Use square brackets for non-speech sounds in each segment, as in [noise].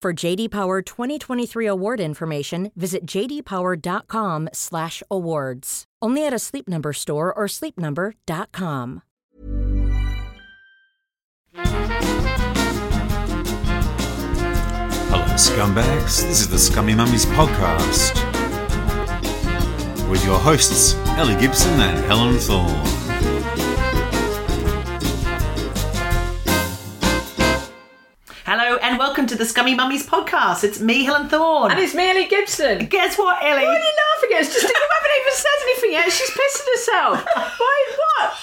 For JD Power 2023 award information, visit jdpower.com/awards. Only at a Sleep Number store or sleepnumber.com. Hello, scumbags. This is the Scummy Mummies podcast with your hosts, Ellie Gibson and Helen Thorne. Hello and welcome to the Scummy Mummies podcast. It's me, Helen Thorne. And it's me, Ellie Gibson. Guess what, Ellie? What are you laughing at? It's just you haven't even said anything yet. She's pissing herself. [laughs] Why? What?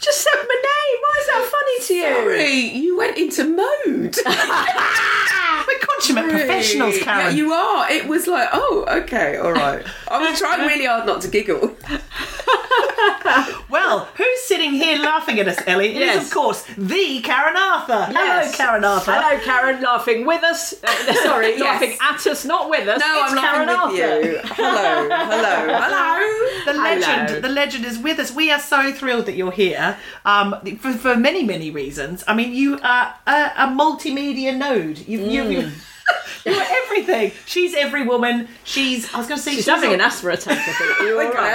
Just said my name. Why is that funny to you? Sorry, you went into mode. [laughs] We're consummate professionals, Yeah, Karen. you are. It was like, oh, okay, all right. I was trying really hard not to giggle. [laughs] Well, who's sitting here laughing at us, Ellie? It is, Yes. of course, the Karen Arthur. Yes. Hello, Karen Arthur. Hello, Karen, laughing with us. [laughs] Uh, sorry, Yes. laughing at us, not with us. No, it's I'm Karen laughing Arthur. with you. Hello, hello, hello. The legend, Hello. the legend is with us. We are so thrilled that you're here. Um, for, for many, many reasons. I mean, you are a, a multimedia node. You, Mm. you, [laughs] you're everything. She's every woman. She's. I was going to say She's having a- an asthma attack. I think. [laughs] I You're think all I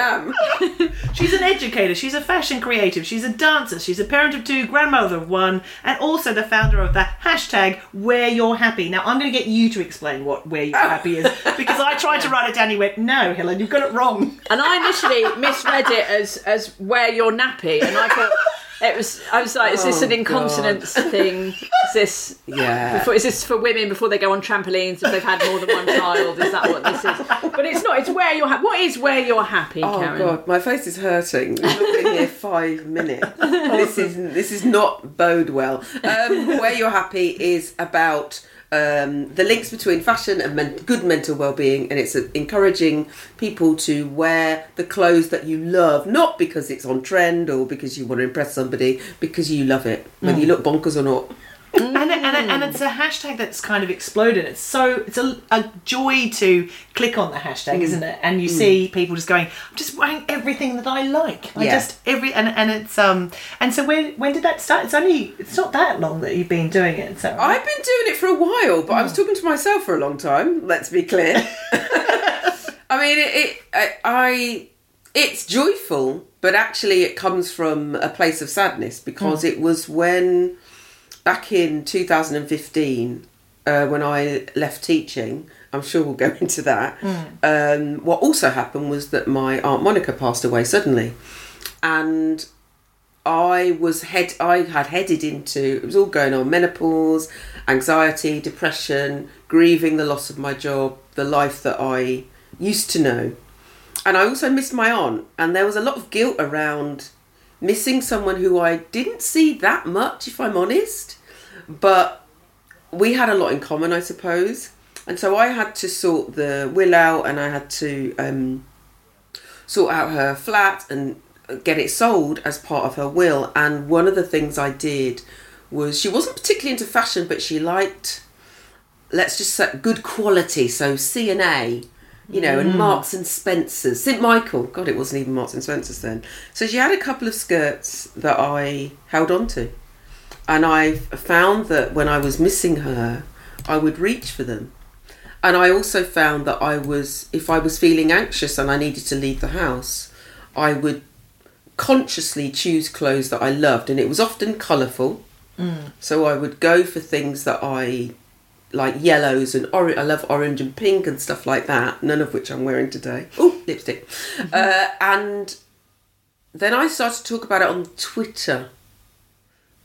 am. She's an educator, she's a fashion creative, she's a dancer, she's a parent of two, grandmother of one, and also the founder of the hashtag Wear Your Happy. Now, I'm going to get you to explain what Wear Your Happy is [laughs] because I tried to write it down. And you went, no, Helen, you've got it wrong. And I initially misread it as as wear your nappy, and I thought it was. I was like, is this Oh, an incontinence thing? Is this? Yeah. Before, is this for women before they go on trampolines if they've had more than one child? Is that what this is? But it's not. It's Wear Your Happy. What is Wear Your Happy, Oh Karen? god, my face is hurting. We've not been here five minutes. [laughs] This is this is not bode well. Um, Wear Your Happy is about um, the links between fashion and men- good mental well-being, and it's uh, encouraging people to wear the clothes that you love, not because it's on trend or because you want to impress somebody, because you love it, whether you look bonkers or not. And, it, and, it, and it's mm. a hashtag that's kind of exploded. It's so it's a, a joy to click on the hashtag, isn't mm. it? And you mm. see people just going, I'm just wearing everything that I like. I Yeah. just every and, and it's um and so when when did that start? It's only it's not that long that you've been doing it. So I've been doing it for a while, but I was talking to myself for a long time. Let's be clear. [laughs] [laughs] I mean, it, it I, I, it's joyful, but actually, it comes from a place of sadness because it was when back in 2015 uh, when I left teaching. I'm sure we'll go [laughs] into that. Um, what also happened was that my aunt Monica passed away suddenly, and I was head I had headed into it was all going on menopause, anxiety, depression, grieving the loss of my job, the life that I used to know. And I also missed my aunt and there was a lot of guilt around missing someone who I didn't see that much if I'm honest, but we had a lot in common I suppose. And so I had to sort the will out and I had to um sort out her flat and get it sold as part of her will. And one of the things I did was she wasn't particularly into fashion, but she liked, let's just say, good quality. So C and A, you know, and Marks and Spencers, St Michael. God, it wasn't even Marks and Spencers then. So she had a couple of skirts that I held on to. And I found that when I was missing her, I would reach for them. And I also found that I was, if I was feeling anxious and I needed to leave the house, I would consciously choose clothes that I loved. And it was often colourful. So I would go for things that I like yellows and orange. I love orange and pink and stuff like that. None of which I'm wearing today. Oh, lipstick. Uh, and then I started to talk about it on Twitter.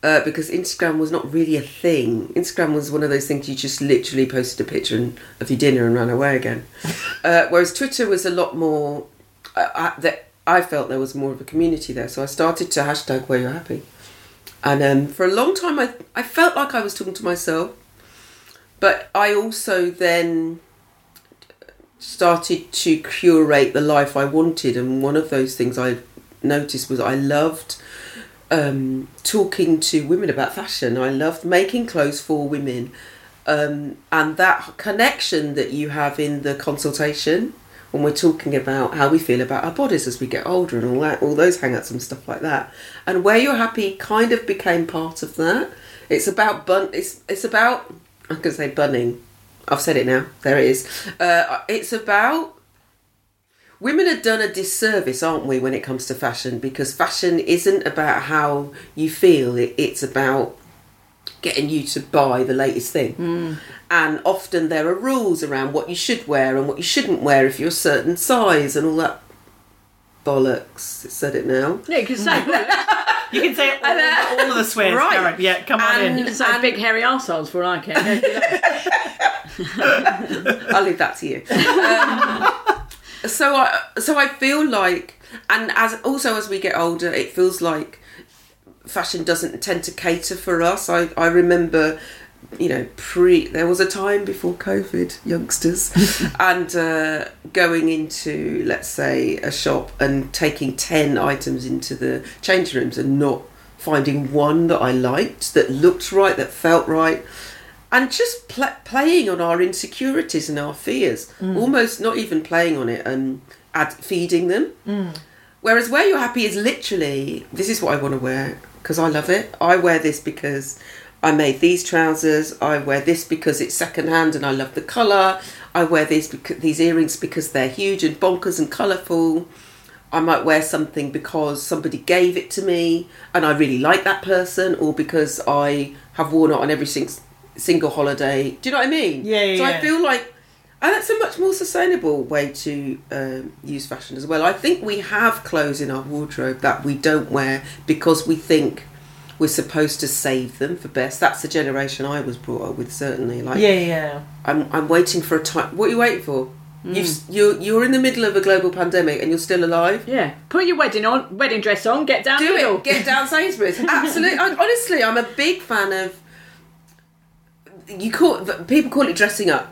Uh, because Instagram was not really a thing. Instagram was one of those things you just literally posted a picture and, of your dinner and ran away again. [laughs] uh, whereas Twitter was a lot more. Uh, I, that I felt there was more of a community there, so I started to hashtag Wear Your Happy. And um, for a long time, I I felt like I was talking to myself, but I also then started to curate the life I wanted, and one of those things I noticed was I loved um, talking to women about fashion. I loved making clothes for women, um, and that connection that you have in the consultation when we're talking about how we feel about our bodies as we get older and all that, all those hangouts and stuff like that. And Wear Your Happy kind of became part of that. It's about bun. It's it's about I'm gonna say bunning. I've said it now. There it is. Uh, it's about women are done a disservice, aren't we, when it comes to fashion? Because fashion isn't about how you feel. It's about getting you to buy the latest thing. And often there are rules around what you should wear and what you shouldn't wear if you're a certain size and all that bollocks. It said it now. Yeah, you can say that. [laughs] You can say all, all of the swears, Right. Karen. Yeah, come on And- You can say big hairy arseholes for all I care. [laughs] Go do that. I'll leave that to you. [laughs] Um, so I so I feel like, and as also as we get older, it feels like fashion doesn't tend to cater for us. I I remember. You know, pre there was a time before COVID, youngsters, [laughs] and uh, going into let's say a shop and taking ten items into the change rooms and not finding one that I liked, that looked right, that felt right, and just pl- playing on our insecurities and our fears, mm. almost not even playing on it and add- feeding them. Mm. Whereas Wear Your Happy is literally this is what I want to wear because I love it. I wear this because I made these trousers. I wear this because it's secondhand and I love the color. I wear these because these earrings because they're huge and bonkers and colorful. I might wear something because somebody gave it to me and I really like that person, or because I have worn it on every sing- single holiday. Do you know what I mean? Yeah, yeah, So I feel like, and that's a much more sustainable way to um, use fashion as well. I think we have clothes in our wardrobe that we don't wear because we think we're supposed to save them for best. That's the generation I was brought up with, certainly. Like, Yeah, yeah. I'm, I'm waiting for a time. What are you waiting for? Hmm. You've, you're, you're in the middle of a global pandemic and you're still alive. Yeah, put your wedding on, wedding dress on, get down Do it. Get down [laughs] Sainsbury's. Absolutely. I, honestly, I'm a big fan of. You call people call it dressing up.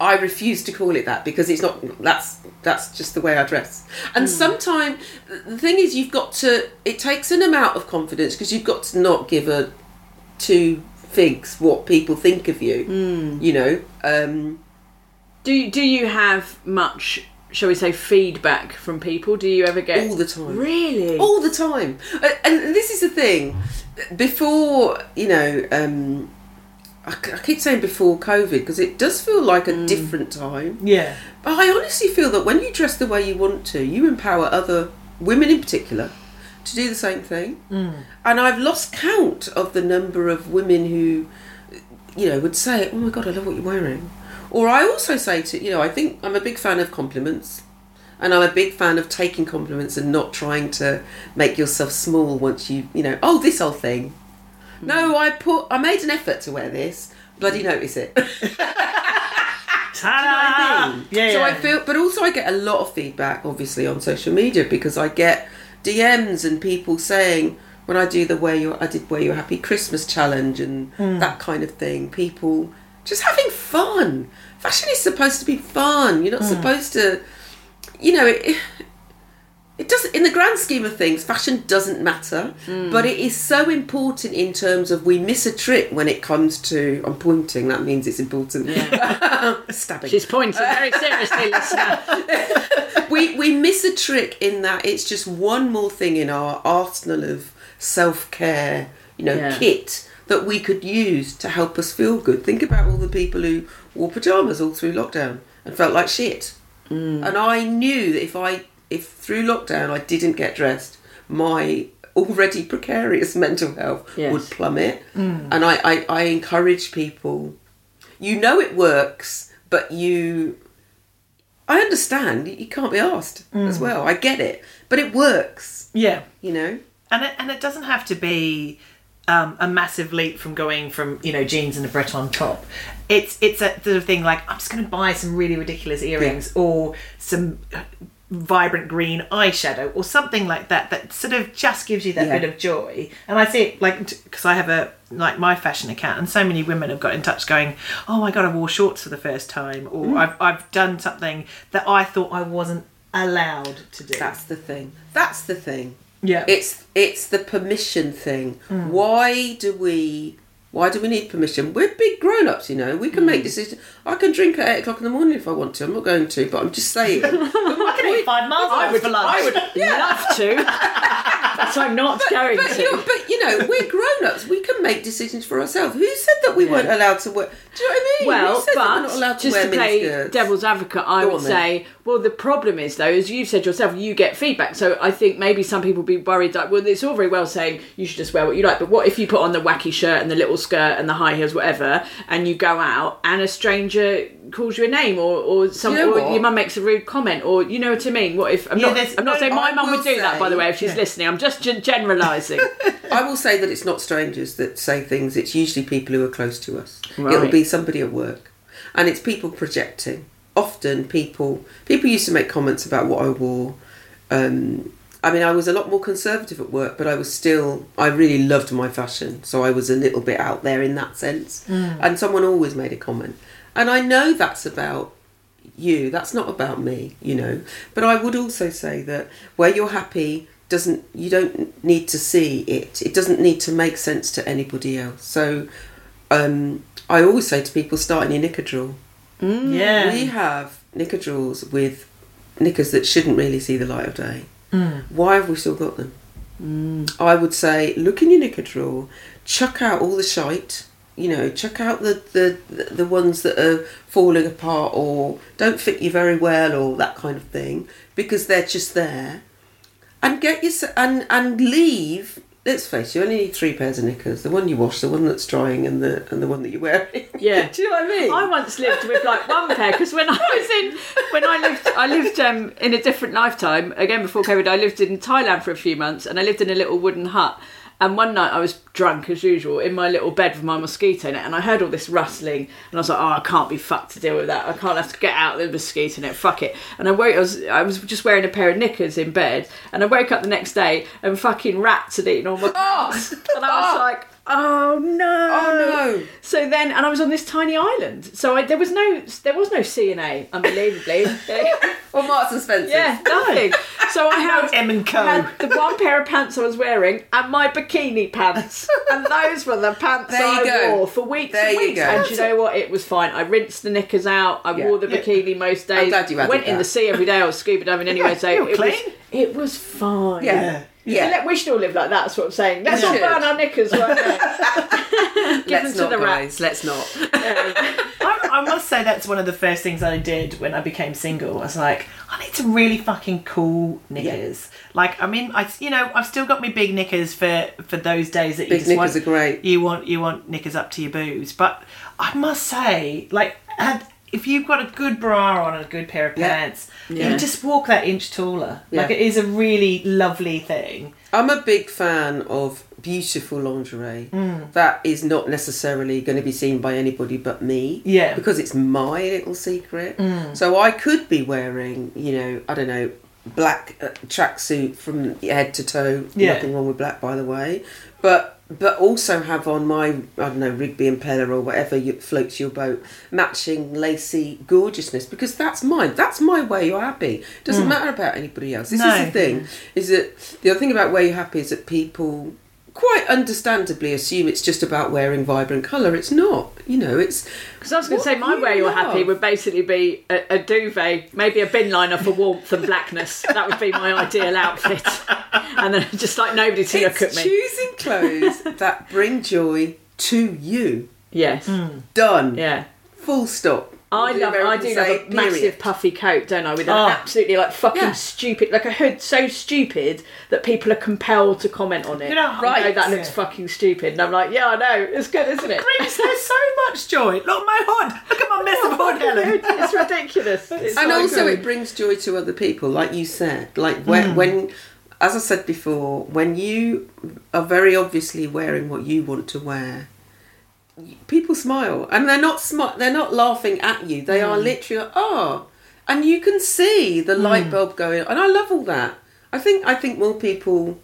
I refuse to call it that because it's not. That's that's just the way I dress. And sometimes the thing is, you've got to. It takes an amount of confidence because you've got to not give a two figs what people think of you. You know. Um, Do you, do you have much, shall we say, feedback from people? Do you ever get all the time. Really? all the time Uh, and this is the thing before you know um I keep saying before COVID because it does feel like a mm. different time. Yeah. But I honestly feel that when you dress the way you want to, you empower other women in particular to do the same thing. Mm. And I've lost count of the number of women who, you know, would say, "Oh my god, I love what you're wearing," or I also say to you know, I think I'm a big fan of compliments. And I'm a big fan of taking compliments and not trying to make yourself small once you, you know, oh, this old thing. No, I put, I made an effort to wear this. Bloody notice it. [laughs] Ta-da! Yeah, so yeah. I feel, but also I get a lot of feedback, obviously, on social media because I get DMs and people saying when I do the where you I did Wear Your Happy Christmas challenge and Hmm. that kind of thing. People just having fun. Fashion is supposed to be fun. You're not Hmm. supposed to, you know. It, it doesn't in the grand scheme of things fashion doesn't matter but it is so important in terms of we miss a trick when it comes to i'm pointing that means it's important [laughs] stabbing She's pointing very seriously, listener. [laughs] we we miss a trick in that it's just one more thing in our arsenal of self-care you know Yeah. kit that we could use to help us feel good think about all the people who wore pajamas all through lockdown and felt like shit Mm. and i knew that if i if through lockdown i didn't get dressed my already precarious [laughs] mental health Yes. would plummet and I, I i encourage people you know it works, but you. I understand you can't be asked Mm. as well. I get it, but it works. Yeah. You know. And it, and it doesn't have to be um, a massive leap from going from you know jeans and a Breton top. It's it's a sort of thing like I'm just going to buy some really ridiculous earrings or some vibrant green eyeshadow or something like that that sort of just gives you that Yeah. bit of joy. And I see it like because I have a like my fashion account and so many women have got in touch going, "Oh my god, I wore shorts for the first time," or Mm. "I've I've done something that I thought I wasn't allowed to do." That's the thing. That's the thing. yeah. It's it's the permission thing. Mm. Why do we why do we need permission? We're big grown ups, you know. We can make hmm. decisions. I can drink at eight o'clock in the morning if I want to. I'm not going to, but I'm just saying. [laughs] I can eat five miles I would, for lunch. I would love to, [laughs] but I'm not going but, to. but you know, we're grown ups. We can make decisions for ourselves. Who said that we weren't allowed to wear? Do you know what I mean? Well, Who said that we're not but allowed to just to play miniskirts? devil's advocate, I Go would say, well, the problem is though, as you've said yourself, you get feedback. So I think maybe some people be worried that well, it's all very well saying you should just wear what you like, but what if you put on the wacky shirt and the little skirt and the high heels, whatever, and you go out and a stranger calls you a name or or some You know or your mum makes a rude comment or you know what I mean? What if I'm Yeah, not? I'm not saying my mum would will do that by the way if she's listening. I'm just gen- generalising. [laughs] I will say that it's not strangers that say things. It's usually people who are close to us. It'll be somebody at work, and it's people projecting. Often, people people used to make comments about what I wore. Um, I mean, I was a lot more conservative at work, but I was still. I really loved my fashion, so I was a little bit out there in that sense. And someone always made a comment, and I know that's about you. That's not about me, you know. But I would also say that Wear Your Happy doesn't you don't need to see it. It doesn't need to make sense to anybody else. So um, I always say to people, start in your knicker Mm, drawer. yeah. We have knicker drawers with knickers that shouldn't really see the light of day. Mm. Why have we still got them? Mm. I would say, look in your knicker drawer, chuck out all the shite. You know, chuck out the, the the ones that are falling apart or don't fit you very well or that kind of thing because they're just there. And get your and and leave. Let's face it, you only need three pairs of knickers: the one you wash, the one that's drying, and the and the one that you're wearing. [laughs] Yeah. Do you know what I mean? I once lived with like one pair because when I was in when I lived I lived um, in a different lifetime again before COVID I lived in Thailand for a few months and I lived in a little wooden hut and one night I was drunk as usual in my little bed with my mosquito net and I heard all this rustling and I was like oh I can't be fucked to deal with that. I can't have to get out of the mosquito net. Fuck it. And I woke I was I was just wearing a pair of knickers in bed and I woke up the next day and fucking rats had eaten all my pants [laughs] oh, [laughs] and I was like oh no Oh, no. so then, and I was on this tiny island, so I, there was no, there was no C and A, unbelievably. [laughs] Or Marks and Spencer. yeah, nothing. So I had, M and Co. I had the one pair of pants I was wearing and my bikini pants, and those were the pants There you I go. wore for weeks There and you weeks. go. And you know what? It was fine. I rinsed the knickers out. I Yeah. wore the bikini most days. glad you I added went in that. the sea every day. I was scuba diving anyway, so [laughs] you're it was, clean. it was fine. Yeah. Yeah. Let- We should all live like that. That's what I'm saying. Let's all burn our knickers right [laughs] now. Give Let's them to not, the guys. Let's not. [laughs] Um, I, I must say that's one of the first things I did when I became single. I was like, I need some really fucking cool knickers. Like, I mean, I you know I've still got my big knickers for for those days that you Big just knickers want, are great. You want you want knickers up to your boobs, but I must say, like, and if you've got a good bra on and a good pair of pants, Yeah. you just walk that inch taller. Like, it is a really lovely thing. I'm a big fan of beautiful lingerie that is not necessarily going to be seen by anybody but me. Yeah. Because it's my little secret. So I could be wearing, you know, I don't know, black uh, tracksuit from head to toe. Yeah. Nothing wrong with black, by the way. But but also have on my I don't know Rigby & Peller or whatever you, floats your boat, matching lacy gorgeousness because that's mine. That's my way you're happy. Doesn't hmm. matter about anybody else. This No. is the thing. Is that the other thing about Wear Your Happy is that people quite understandably assume it's just about wearing vibrant colour. It's not. You know, it's Because I was going to say, my you way you're love. happy would basically be a, a duvet, maybe a bin liner for warmth and blackness. That would be my ideal outfit. And then [laughs] just like nobody to look at me. choosing clothes [laughs] that bring joy to you. Yes. Mm. Done. Yeah. Full stop. I The love. I do love say, a massive puffy coat, don't I? With Oh. absolutely like fucking Yeah. stupid, like a hood so stupid that people are compelled to comment on it. You know, I know right, that looks yeah. fucking stupid, and I'm like, yeah, I know, it's good, isn't it? brings her so much joy. Look at my hood. Look at my [laughs] massive hood, Helen. it's ridiculous. [laughs] It's and so also good. it brings joy to other people like you said like when, hmm. when as i said before when you are very obviously wearing what you want to wear people smile and they're not smi- they're not laughing at you they are mm. literally oh and you can see the mm. light bulb going and i love all that i think i think more people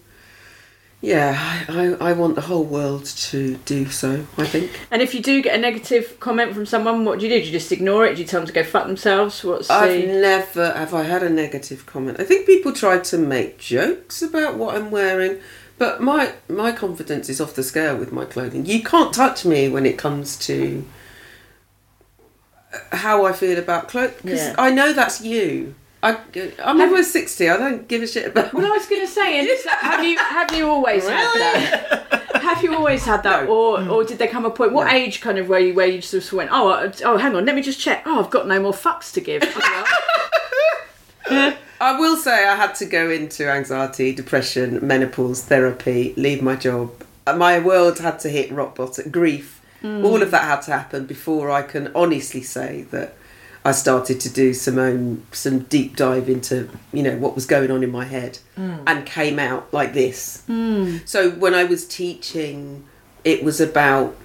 yeah I, I, I want the whole world to do so i think And if you do get a negative comment from someone, what do you do? Do you just ignore it? Do you tell them to go fuck themselves? What's I've never have I had a negative comment. I think people try to make jokes about what I'm wearing, but my my confidence is off the scale with my clothing. You can't touch me when it comes to how I feel about clothes because Yeah. I know that's you. I I'm almost sixty. I don't give a shit about. Well, I was going to say, and [laughs] have you have you always had that? Have you always had that, No. or or did there come a point? What No. age kind of where you where you just went, oh uh, oh, hang on, let me just check. Oh, I've got no more fucks to give. [laughs] [laughs] I will say I had to go into anxiety, depression, menopause, therapy, leave my job. Uh, My world had to hit rock bottom, grief. All of that had to happen before I can honestly say that I started to do some own some deep dive into you know what was going on in my head and came out like this. So when I was teaching, it was about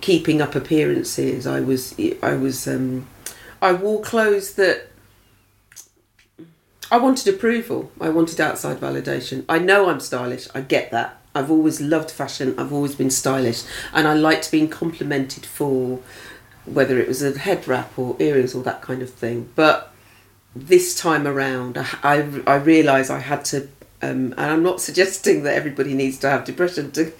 keeping up appearances. I was I was um, I wore clothes that I wanted approval. I wanted outside validation. I know I'm stylish. I get that. I've always loved fashion. I've always been stylish, and I liked being complimented for whether it was a head wrap or earrings or that kind of thing. But this time around, I I, I realised I had to, um, and I'm not [laughs] suggesting that everybody needs to have depression to,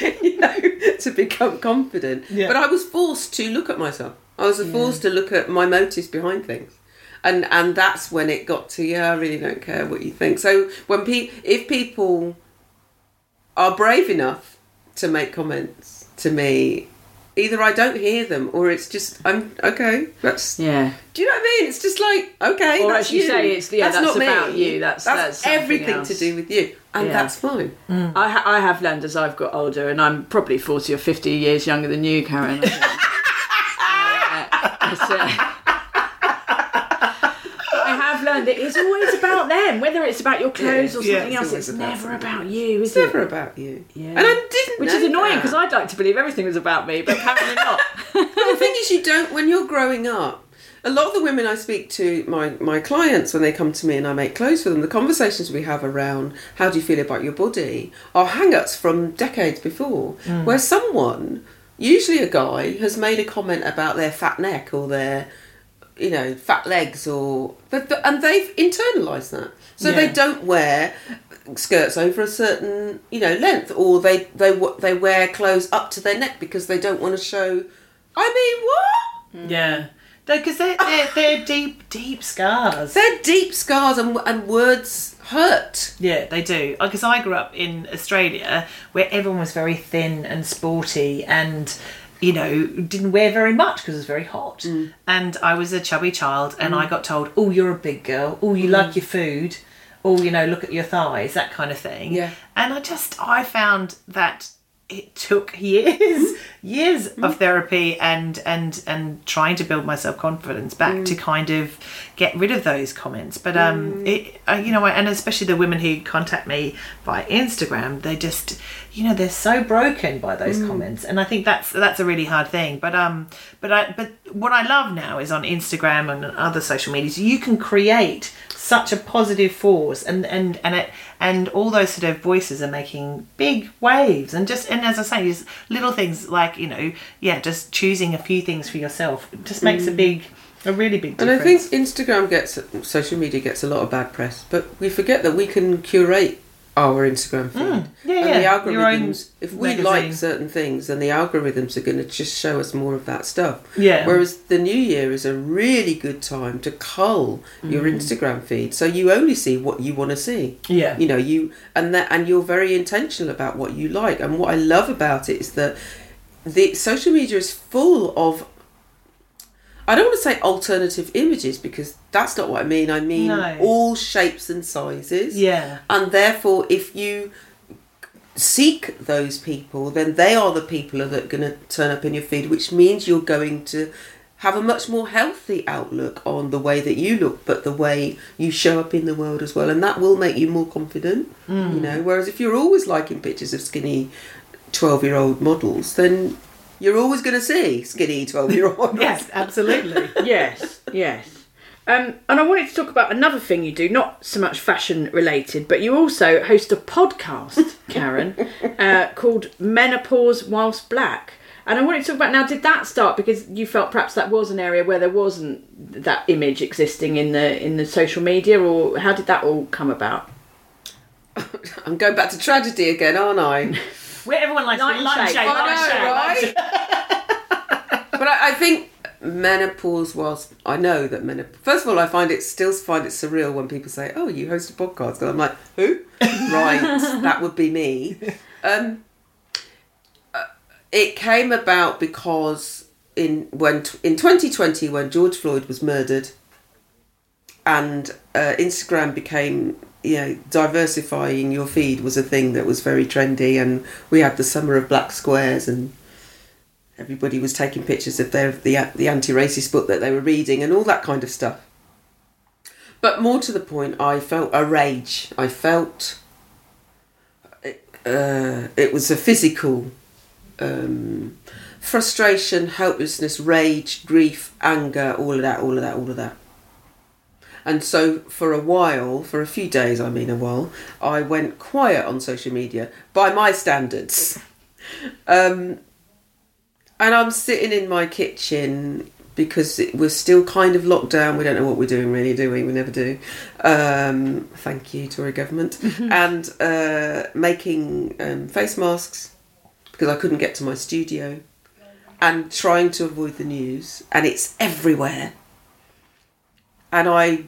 [laughs] you know, to become confident. Yeah. But I was forced to look at myself. I was forced to look at my motives behind things and and that's when it got to yeah i really don't care what you think so when pe- if people are brave enough to make comments to me either i don't hear them or it's just i'm okay that's yeah. do you know what i mean it's just like okay Or that's as you say, it's- yeah, that's not me. about you, that's- that's something everything else. to do with you and Yeah. that's fine I, ha- I have learned as I've got older, and I'm probably 40 or 50 years younger than you, Karen. Uh, uh, I have learned it is always about them, whether it's about your clothes or Yeah, something it's else. It's about never something. about you, is it's it? never about you Yeah. and i didn't Which know is annoying because I'd like to believe everything was about me, but apparently not. [laughs] [laughs] the thing is, you don't when you're growing up. A lot of the women I speak to, my my clients, when they come to me and I make clothes for them, the conversations we have around how do you feel about your body are hang-ups from decades before, mm. where someone, usually a guy, has made a comment about their fat neck or their, you know, fat legs or, but, but and they've internalized that, so they don't wear skirts over a certain you know length or they they they wear clothes up to their neck because they don't want to show i mean what mm. Yeah. Because they're, they're, they're deep, deep scars. they're deep scars and, and words hurt Yeah, they do. Because I grew up in Australia where everyone was very thin and sporty and, you know, didn't wear very much because it was very hot. Mm. And I was a chubby child and I got told, oh, you're a big girl. Oh, you Mm. like your food. Oh, you know, look at your thighs, that kind of thing. Yeah. And I just, I found that it took years, years of therapy and and and trying to build my self confidence back to kind of get rid of those comments. But um, it uh, you know, and especially the women who contact me by Instagram, they just you know they're so broken by those comments, and I think that's that's a really hard thing. But um, but I but what I love now is on Instagram and other social medias, you can create such a positive force and and and it and all those sort of voices are making big waves and just and as i say these little things like you know yeah just choosing a few things for yourself just makes a mm. big a really big and i think instagram gets social media gets a lot of bad press but we forget that we can curate our instagram feed Mm. Yeah, and yeah. the algorithms if we magazine. like certain things then the algorithms are going to just show us more of that stuff Yeah. whereas the new year is a really good time to cull your Mm. instagram feed so you only see what you want to see yeah you know you and that and you're very intentional about what you like and what i love about it is that the social media is full of I don't want to say alternative images because that's not what I mean. I mean No. all shapes and sizes. Yeah. And therefore, if you seek those people, then they are the people that are going to turn up in your feed, which means you're going to have a much more healthy outlook on the way that you look, but the way you show up in the world as well. And that will make you more confident, you mm. know. Whereas if you're always liking pictures of skinny 12 year old models, then you're always going to see skinny 12 year old models. [laughs] Yes, absolutely. yes, yes. Um, and I wanted to talk about another thing you do, not so much fashion related, but you also host a podcast, [laughs] Karen, uh, called Menopause Whilst Black. And I wanted to talk about now. Did that start because you felt perhaps that was an area where there wasn't that image existing in the in the social media, or how did that all come about? [laughs] I'm going back to tragedy again, aren't I? Where everyone likes Light to lunch and shade. shade, I lunch know, shade, right? but I, I think menopause was. I know that menopause. First of all, I find it still find it surreal when people say, "Oh, you host a podcast," and I'm like, "Who?" [laughs] right, that would be me. Um, uh, it came about because in when in 2020 when George Floyd was murdered, and uh, Instagram became you know diversifying your feed was a thing that was very trendy, and we had the summer of black squares and everybody was taking pictures of their the the anti-racist book that they were reading and all that kind of stuff. But more to the point, I felt a rage. I felt uh, it was a physical um, frustration, helplessness, rage, grief, anger, all of that, all of that, all of that. And so, for a while, for a few days, I mean a while, I went quiet on social media by my standards. [laughs] Um, and I'm sitting in my kitchen because it was still kind of locked down. We don't know what we're doing, really, do we? We never do. Um, thank you, Tory government. [laughs] and uh, making um, face masks because I couldn't get to my studio and trying to avoid the news. And it's everywhere. And I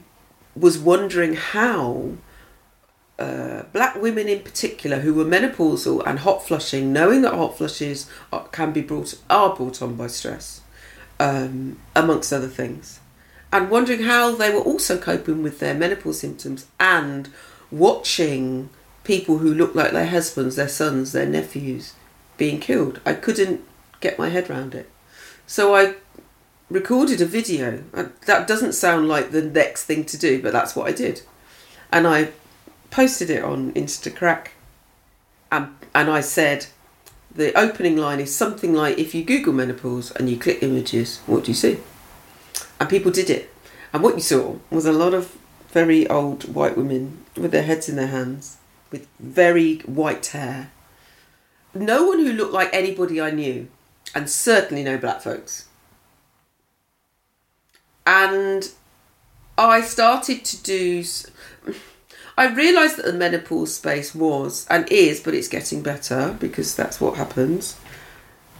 was wondering how uh, black women in particular who were menopausal and hot flushing, knowing that hot flushes are, can be brought are brought on by stress, um, amongst other things, and wondering how they were also coping with their menopause symptoms and watching people who look like their husbands, their sons, their nephews being killed. I couldn't get my head around it, so I recorded a video. That doesn't sound like the next thing to do, but that's what I did, and I posted it on Instacrack, and and I said, the opening line is something like, if you Google menopause and you click images, what do you see? And people did it, and what you saw was a lot of very old white women with their heads in their hands, with very white hair. No one who looked like anybody I knew, and certainly no black folks. And I started to do. I realised that the menopause space was and is, but it's getting better because that's what happens.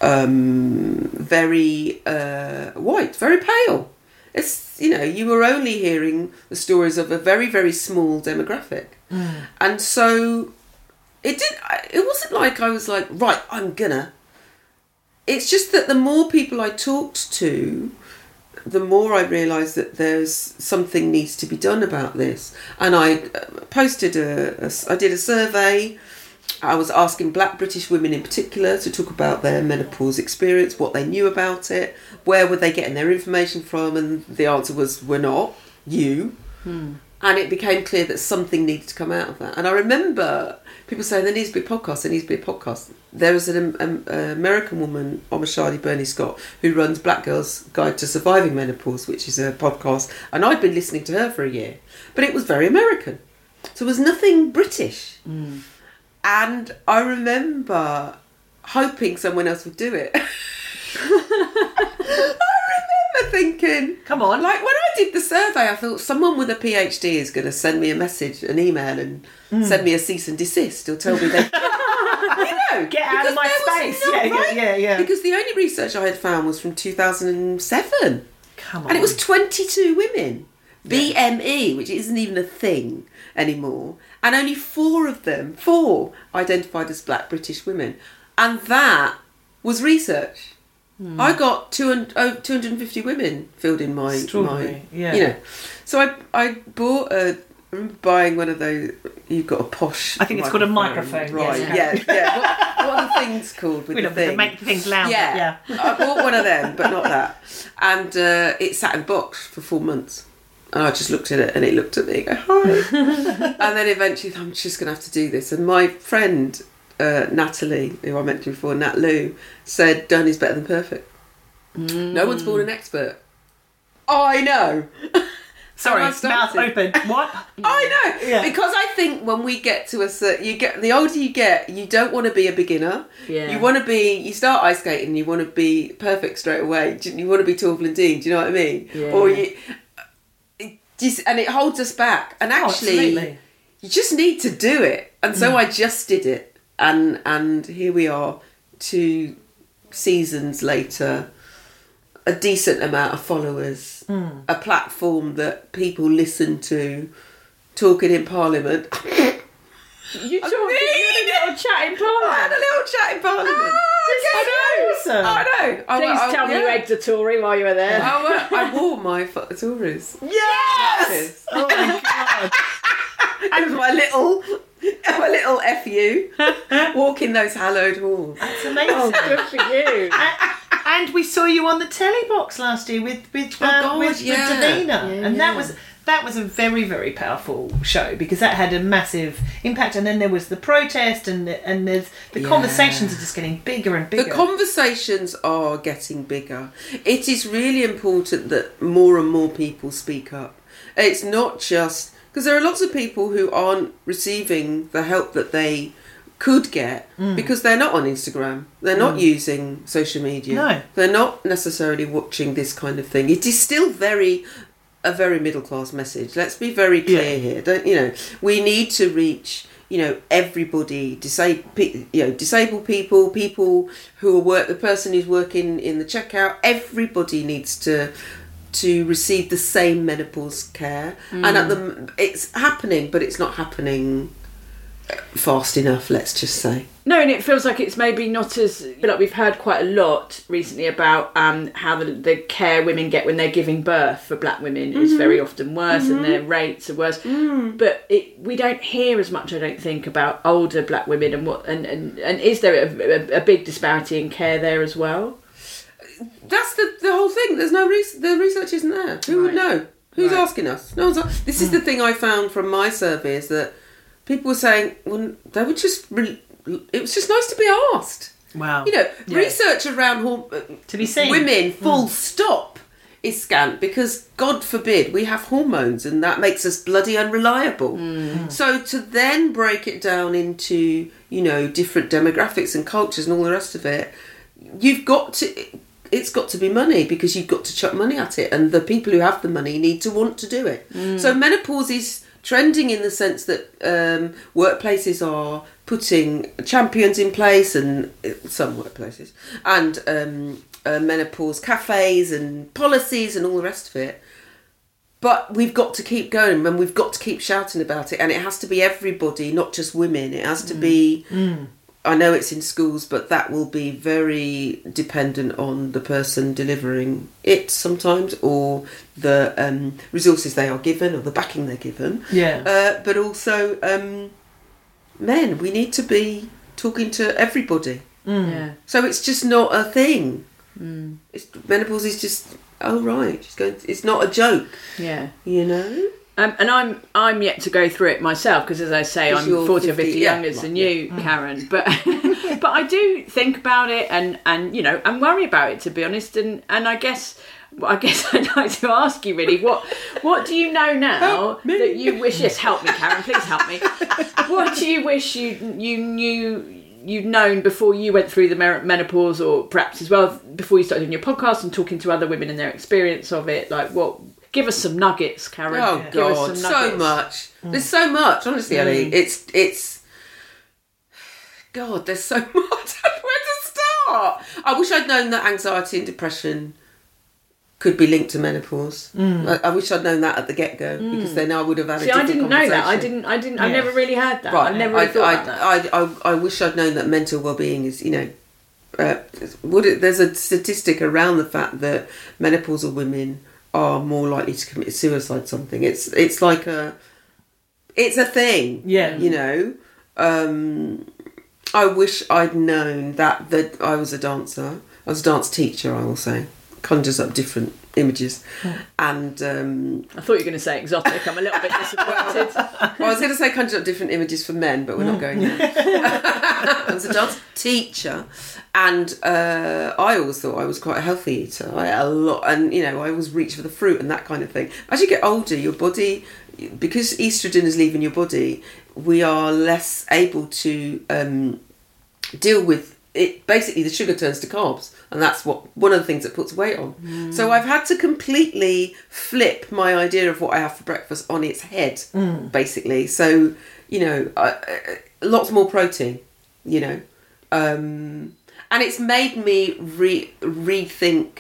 Um, very uh, white, very pale. It's you know you were only hearing the stories of a very very small demographic, and so it did. It wasn't like I was like right, I'm gonna. It's just that the more people I talked to, the more I realised that there's something needs to be done about this. And I uh, posted a, a I did a survey. I was asking black British women in particular to talk about their menopause experience, what they knew about it, where were they getting their information from, and the answer was we're not, you. And it became clear that something needed to come out of that. And I remember people saying there needs to be a podcast, there needs to be a podcast. There was an um, uh, American woman, Omisade Burney-Scott, who runs Black Girls Guide to Surviving Menopause, which is a podcast, and I'd been listening to her for a year. But it was very American. So there was nothing British. And I remember hoping someone else would do it. [laughs] Thinking, Come on. Like when I did the survey, I thought someone with a PhD is going to send me a message, an email, and mm. send me a cease and desist or tell me they. [laughs] you know, Get out of my space. Yeah, yeah, right? yeah, yeah. Because the only research I had found was from 2007. Come on. And it was 22 women. BME, which isn't even a thing anymore. And only four of them, four, identified as black British women. And that was research. I got 200, oh, 250 women filled in my my yeah. you know. So I I bought a I remember buying one of those. You've got a posh. I think it's called a microphone, right? yes. Yeah, yeah. What, what are the things called with We the thing? make things louder. Yeah. Yeah. I bought one of them, but not that. And uh, it sat in the box for four months. And I just looked at it and it looked at me and go, hi. [laughs] and then eventually I'm just going to have to do this. And my friend, uh, Natalie, who I mentioned before, Nat Lou, said, done is better than perfect. No one's born an expert. I know. [laughs] Sorry, mouth open. What? [laughs] I know Yeah. because I think when we get to a certain, you get the older you get, you don't want to be a beginner. Yeah. You want to be. You start ice skating, you want to be perfect straight away. You want to be Torvill and Dean. Do you know what I mean? Yeah. Or you. just- and it holds us back. And Oh, actually, absolutely. you just need to do it. And Mm. so I just did it, and and here we are, two seasons later. A decent amount of followers, Mm. a platform that people listen to, talking in Parliament. You [laughs] talked you had a little chat in [laughs] I had a little chat in Parliament. I know. I know. I, Please I, tell me you yeah. egged a Tory while you were there. I, wa- I wore my Tories. Yes! Oh my god. [laughs] It was my little, my little fu, walking those hallowed halls. It's amazing. Oh, good for you. and we saw you on the telly box last year with with, Oh, uh, God, with, yeah. with Davina, Yeah, and that was that was a very very powerful show because that had a massive impact. And then there was the protest, and the, and there's the Yeah. conversations are just getting bigger and bigger. The conversations are getting bigger. It is really important that more and more people speak up. It's not just because there are lots of people who aren't receiving the help that they could get Mm. because they're not on Instagram. They're not using social media. No. They're not necessarily watching this kind of thing. It is still very a very middle class message. Let's be very clear Yeah. here. Don't you know? We need to reach you know everybody disabled you know disabled people people who are work the person who's working in the checkout everybody needs to to receive the same menopause care and at mm. the it's happening but it's not happening fast enough let's just say. No, and it feels like it's maybe not as like we've heard quite a lot recently about um, how the, the care women get when they're giving birth for black women is mm-hmm. very often worse and their mm-hmm. rates are worse. Mm. But it, we don't hear as much, I don't think, about older black women and what and, and, and is there a, a, a big disparity in care there as well? that's the, the whole thing. There's no re- the research isn't there. Who would know? Who's Right. asking us? No one's this is the hmm. thing i found from my survey is that people were saying well they were just re- it was just nice to be asked wow. you know Yeah. research around hor- uh, To be seen. women hmm. full stop is scant because god forbid we have hormones and that makes us bloody unreliable hmm. so to then break it down into you know different demographics and cultures and all the rest of it you've got to it's got to be money because you've got to chuck money at it and the people who have the money need to want to do it hmm. so menopause is trending in the sense that um, workplaces are putting champions in place and uh, some workplaces and um, uh, menopause cafes and policies and all the rest of it. But we've got to keep going and we've got to keep shouting about it and it has to be everybody not just women. It has to be i know it's in schools but that will be very dependent on the person delivering it sometimes or the um, resources they are given or the backing they're given. Yeah. uh, but also um, men we need to be talking to everybody. Yeah. so it's just not a thing. It's, menopause is just oh right she's going it's not a joke. Yeah. you know Um, and I'm I'm yet to go through it myself because, as I say, I'm you're 40 or 50, 50 yeah, younger right, than yeah. you, Karen. [laughs] But [laughs] but I do think about it and and you know and worry about it to be honest. And and I guess I guess [laughs] I'd like to ask you really what what do you know now that you wish? Yes, help me, Karen. Please help me. What do you wish you you knew? You'd known before you went through the menopause, or perhaps as well before you started doing your podcast and talking to other women and their experience of it. Like, what? Give us some nuggets, Karen. oh god so much there's so much honestly ellie mm. it's it's god there's so [laughs] much where to start i wish i'd known that anxiety and depression could be linked to menopause mm. I, I wish i'd known that at the get-go mm. because then i would have had See, a I didn't know that. I didn't. I didn't. I never really heard that. Right. I never I, really thought I, about that. I, I, I wish I'd known that mental well-being is, you know, uh, would it, there's a statistic around the fact that menopausal women are more likely to commit suicide. Something. It's it's like a it's a thing. Yeah. You know. Um, I wish I'd known that that I was a dancer. I was a dance teacher. I will say conjures up different images, and um, I thought you were going to say exotic. I'm a little bit disappointed. [laughs] well, I was going to say conjure up different images for men, but we're not going there. [laughs] I was a dance teacher, and uh, I always thought I was quite a healthy eater. I ate a lot, and you know, I always reach for the fruit and that kind of thing. As you get older, your body, because estrogen is leaving your body, we are less able to um, deal with it. Basically, the sugar turns to carbs, and that's what one of the things that puts weight on. So I've had to completely flip my idea of what I have for breakfast on its head, basically. So you know, uh, lots more protein. You know, um, and it's made me re- rethink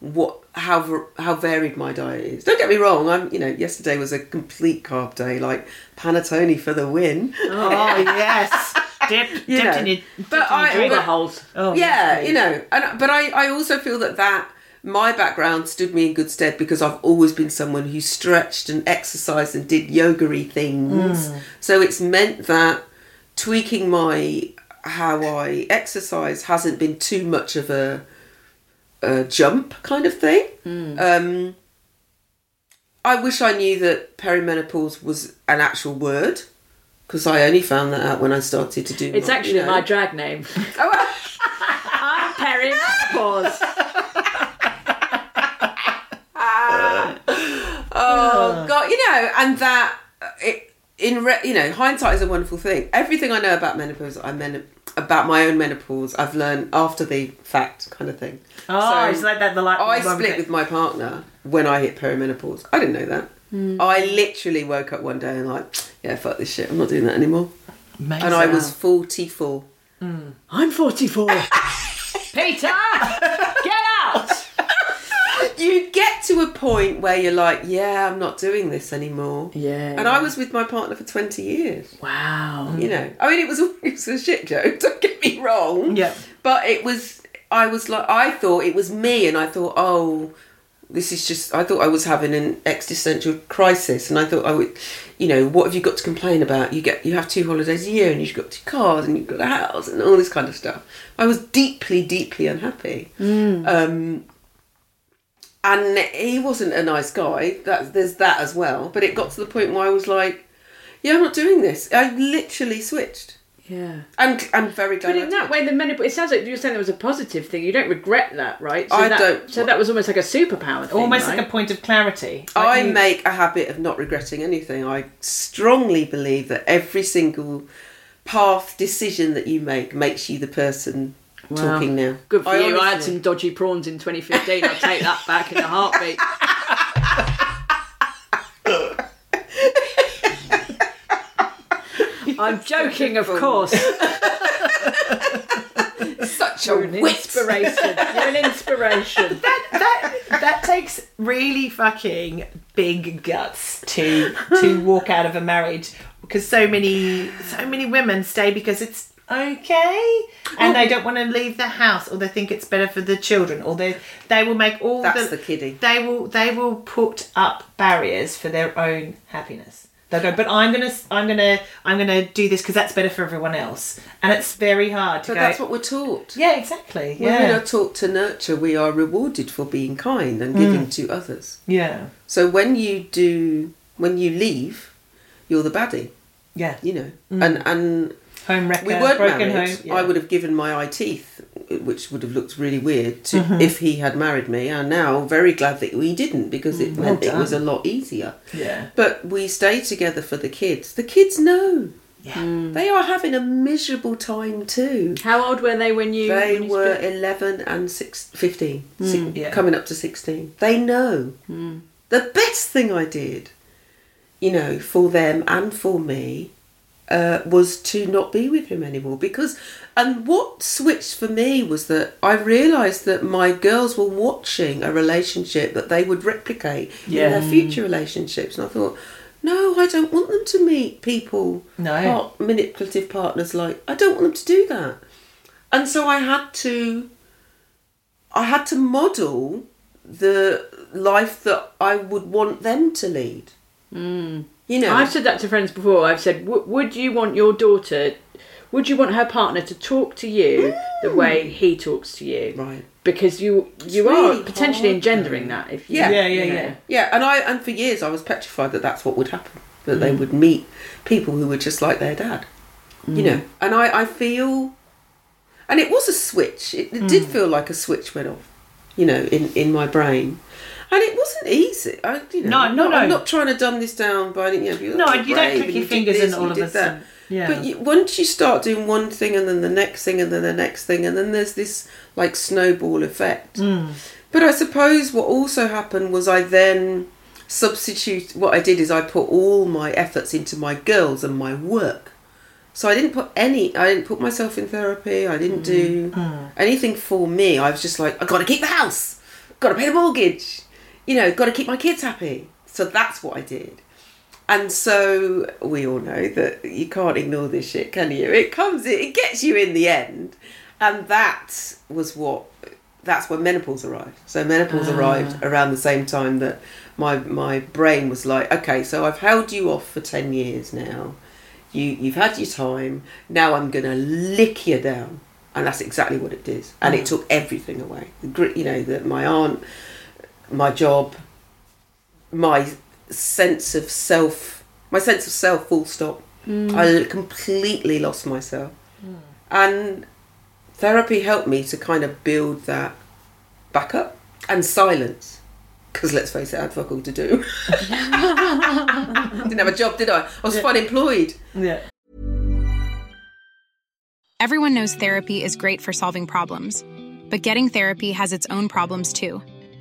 what how how varied my diet is. Don't get me wrong. I'm you know yesterday was a complete carb day, like panettone for the win. Oh [laughs] yes, dipped, You dipped know, in your, dipped but in your I- drink. Holes. Oh, yeah, yes, you know, and but I I also feel that that my background stood me in good stead because I've always been someone who stretched and exercised and did yoga-y things. So it's meant that tweaking my how I exercise hasn't been too much of a a jump kind of thing. Um, I wish I knew that perimenopause was an actual word because I only found that out when I started to do. It's my, actually you know- my drag name. Oh, I'm Perry Pause. [laughs] Oh God, you know, and that it, in re, you know hindsight is a wonderful thing. Everything I know about menopause, I men about my own menopause, I've learned after the fact, kind of thing. Oh, it's like that. The light. I split thing. with my partner when I hit perimenopause. I didn't know that. Hmm. I literally woke up one day and like, yeah, fuck this shit. I'm not doing that anymore. Amazing. And I was 44. Hmm. I'm 44. [laughs] Peter, get out. You get to a point where you're like, yeah, I'm not doing this anymore. Yeah. And I was with my partner for 20 years. Wow. You know, I mean, it was [laughs] it was a shit joke. Don't get me wrong. Yeah. But it was. I was like, I thought it was me, and I thought, oh, this is just. I thought I was having an existential crisis, and I thought I would, you know, what have you got to complain about? You get, you have two holidays a year, and you've got two cars, and you've got a house, and all this kind of stuff. I was deeply, deeply unhappy. Um, and he wasn't a nice guy. That there's that as well. But it got to the point where I was like, yeah, I'm not doing this. I literally switched. Yeah. And I'm very glad. But in that way, the menopause, it sounds like you're saying there was a positive thing. You don't regret that, right? So I that, don't- So that was almost like a superpower thing. almost right? like a point of clarity. I Like you- make a habit of not regretting anything. I strongly believe that every single path decision that you make makes you the person Wow. talking now. Good for I you. I had some dodgy prawns in 2015. I'll take that back in a heartbeat. [laughs] I'm joking, of course. [laughs] such a You're an wit. inspiration. You're an inspiration. [laughs] that that that takes really fucking big guts to to walk out of a marriage because so many so many women stay because it's okay and they don't want to leave the house or they think it's better for the children or they they will make all That's the, the kiddie. they will they will put up barriers for their own happiness they'll go but i'm gonna i'm gonna i'm gonna do this because that's better for everyone else and it's very hard to But go that's what we're taught. yeah exactly yeah are taught to nurture. We are rewarded for being kind and giving mm. to others. yeah So when you do, when you leave, you're the baddie. yeah You know, mm. and and home wrecker we weren't broken married. home yeah. I would have given my eye teeth, which would have looked really weird to, Mm-hmm. if he had married me. And now, very glad that we didn't because it Mm, well meant it was a lot easier. yeah But we stayed together for the kids. The kids know. yeah They are having a miserable time too. How old were they when you? They when you were split? 11 and six, 15, six- yeah. coming up to 16. They know. The best thing I did, you know, for them and for me, uh, was to not be with him anymore. Because, and what switched for me was that I realised that my girls were watching a relationship that they would replicate Yeah. in their future relationships. And I thought, no, I don't want them to meet people, No. part- manipulative partners like, I don't want them to do that. and so I had to I had to model the life that I would want them to lead. Mm. You know, I've said that to friends before. I've said, w- would you want your daughter, would you want her partner to talk to you the mm. way he talks to you? Right. Because you you really are potentially hard, engendering that if you Yeah. Yeah, yeah, you know. yeah. Yeah, and I and for years I was petrified that that's what would happen. That they would meet people who were just like their dad. You mm. know, and I I feel, and it was a switch. It, it did mm. feel like a switch went off. You know, in in my brain. And it wasn't easy. I, you know, No, I'm no, not, I'm not trying to dumb this down by any. You know, you're No, you don't click your fingers and all of a sudden- yeah. But you, once you start doing one thing and then the next thing and then the next thing and then there's this like snowball effect. Hmm. But I suppose what also happened was I then substitute. What I did is I put all my efforts into my girls and my work. So I didn't put any. I didn't put myself in therapy. I didn't do anything for me. I was just like, I got to keep the house. Got to pay the mortgage. You know, got to keep my kids happy. So that's what I did. And so we all know that you can't ignore this shit, can you? It comes, it gets you in the end, and that was what. That's when menopause arrived. So menopause ah. arrived around the same time that my my brain was like, okay, so I've held you off for ten years now. You you've had your time. Now I'm gonna lick you down, and that's exactly what it did. And it ah. took everything away. The grit, you know, that my aunt, my job, my sense of self, my sense of self, full stop. Mm. I completely lost myself. Hmm. And therapy helped me to kind of build that back up and silence. Because let's face it, I had fuck all to do. I [laughs] didn't have a job, did I? I was fun employed. Yeah. Everyone knows therapy is great for solving problems, but getting therapy has its own problems too,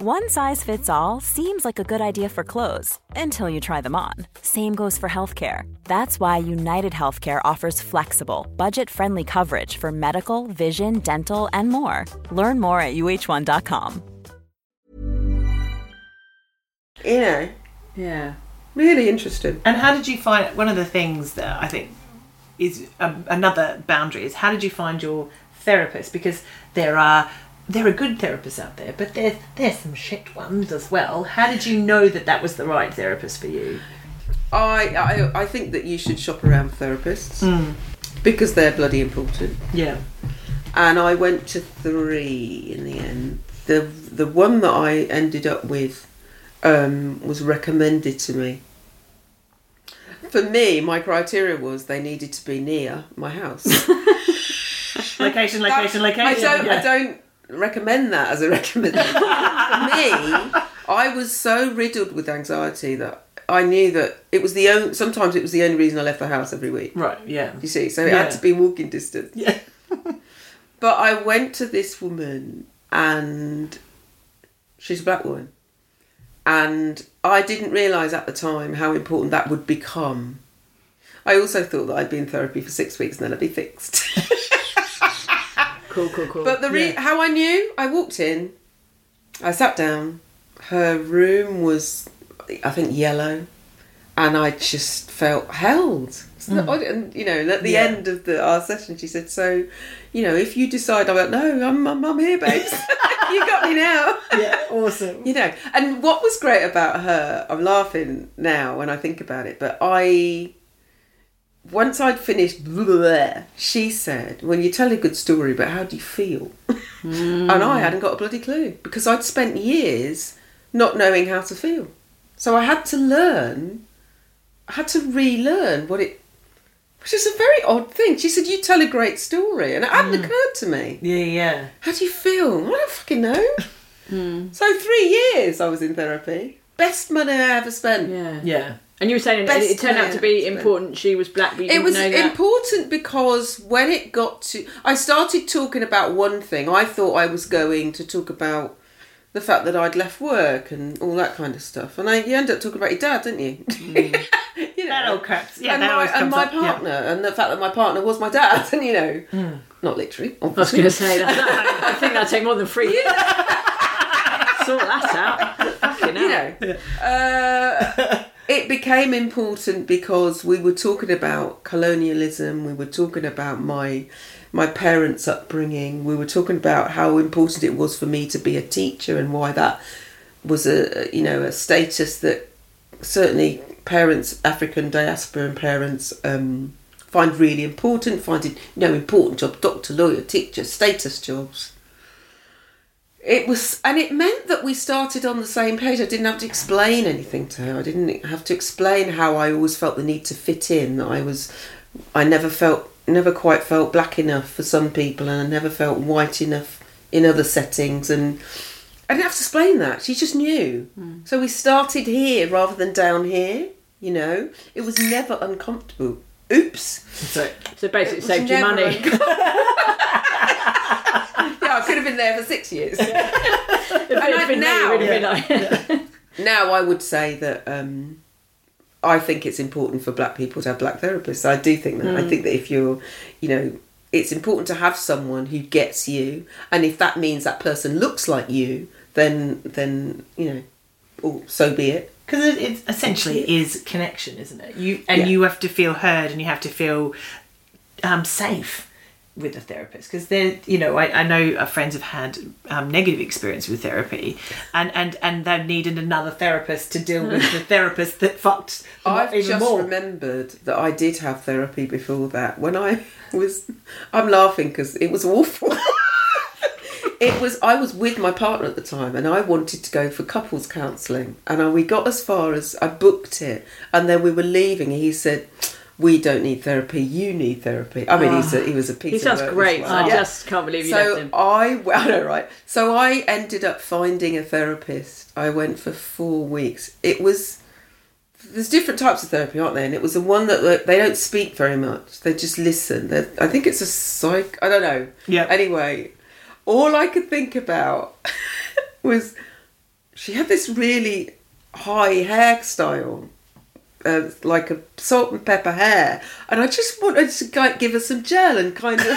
One size fits all seems like a good idea for clothes until you try them on. Same goes for healthcare. That's why United Healthcare offers flexible, budget friendly coverage for medical, vision, dental, and more. Learn more at uh1.com. You know, Yeah. really interesting. And how did you find one of the things that I think is a, another boundary is how did you find your therapist? Because there are there are good therapists out there, but there's there's some shit ones as well. How did you know that that was the right therapist for you? I, I I think that you should shop around therapists because they're bloody important. Yeah. and I went to three in the end. The the one that I ended up with um, was recommended to me. For me, my criteria was they needed to be near my house. [laughs] Location, location, location. I don't yeah. I don't recommend that as a [laughs] recommendation. For me, I was so riddled with anxiety that I knew that it was the only. Sometimes it was the only reason I left the house every week. Right, yeah. You see, so it Yeah. had to be walking distance. Yeah. [laughs] But I went to this woman and she's a black woman. And I didn't realise at the time how important that would become. I also thought that I'd be in therapy for six weeks and then I'd be fixed. [laughs] Cool, cool, cool. but the re- how I knew, I walked in, I sat down, her room was, I think, yellow, and I just felt held. So that- hmm. And you know, at the Yeah. end of the our session, she said, "So, you know, if you decide," I went, "No, I'm, I'm, I'm here, babes. [laughs] you got me now." [laughs] yeah, awesome. you know and what was great about her i'm laughing now when i think about it but i once i'd finished bleh, she said when you tell a good story but how do you feel and i hadn't got a bloody clue because i'd spent years not knowing how to feel. So I had to learn, I had to relearn what it, which is a very odd thing. She said, You tell a great story. And it hadn't Mm. occurred to me. Yeah, yeah. How do you feel? I don't fucking know. So three years I was in therapy. Best money I ever spent. Yeah. Yeah. And you were saying it, Best it turned out to be important. She was black, but you It didn't was know that. important because when it got to, I started talking about one thing. I thought I was going to talk about the fact that I'd left work and all that kind of stuff. And I, you end up talking about your dad, didn't you? [laughs] you know, That all craps. Yeah, and that my, always and my up, yeah. partner, and the fact that my partner was my dad, [laughs] and you know, not literally. I was going to say that. I think that'd take more than three years. [laughs] Sort that out. Fucking you hell. know, uh, it became important because we were talking about colonialism. We were talking about my my parents' upbringing. We were talking about how important it was for me to be a teacher and why that was a you know a status that certainly parents, African diaspora and parents. Um, Find really important, finding you know important job, doctor, lawyer, teacher, status jobs it was and it meant that we started on the same page. I didn't have to explain anything to her. I didn't have to explain how i always felt the need to fit in that i was i never felt never quite felt black enough for some people and i never felt white enough in other settings and i didn't have to explain that. She just knew. Hmm. So we started here rather than down here you know? It was never uncomfortable. Oops. So, So basically, It saved you money. [laughs] yeah i could have been there for six years If I- had been me, now- it would have been like. now I would say that um, I think it's important for black people to have black therapists. I do think that. I think that if you're, you know, it's important to have someone who gets you, and if that means that person looks like you, then then you know, oh, so be it. because it, it essentially is connection, isn't it? You and Yeah. you have to feel heard, and you have to feel um, safe with a therapist because they're you know I, I know our friends have had um, negative experience with therapy and and and they've needed another therapist to deal with the [laughs] therapist that fucked I've just more remembered that I did have therapy before that. When I was, I'm laughing because it was awful. [laughs] it was. I was with my partner at the time, and I wanted to go for couples counselling, and I, we got as far as I booked it, and then we were leaving, he said. We don't need therapy. You need therapy. I mean, he's a, he was a piece. He of sounds work as great. well. I Yeah. just can't believe you So left him. I, [laughs] I know, right? So I ended up finding a therapist. I went for four weeks. It was there's different types of therapy, aren't there? And it was the one that like, they don't speak very much. They just listen. They're, I think it's a psych. I don't know. Yeah. Anyway, all I could think about [laughs] was she had this really high hairstyle. Uh, like a salt and pepper hair, and I just wanted to like, give her some gel and kind of. [laughs] and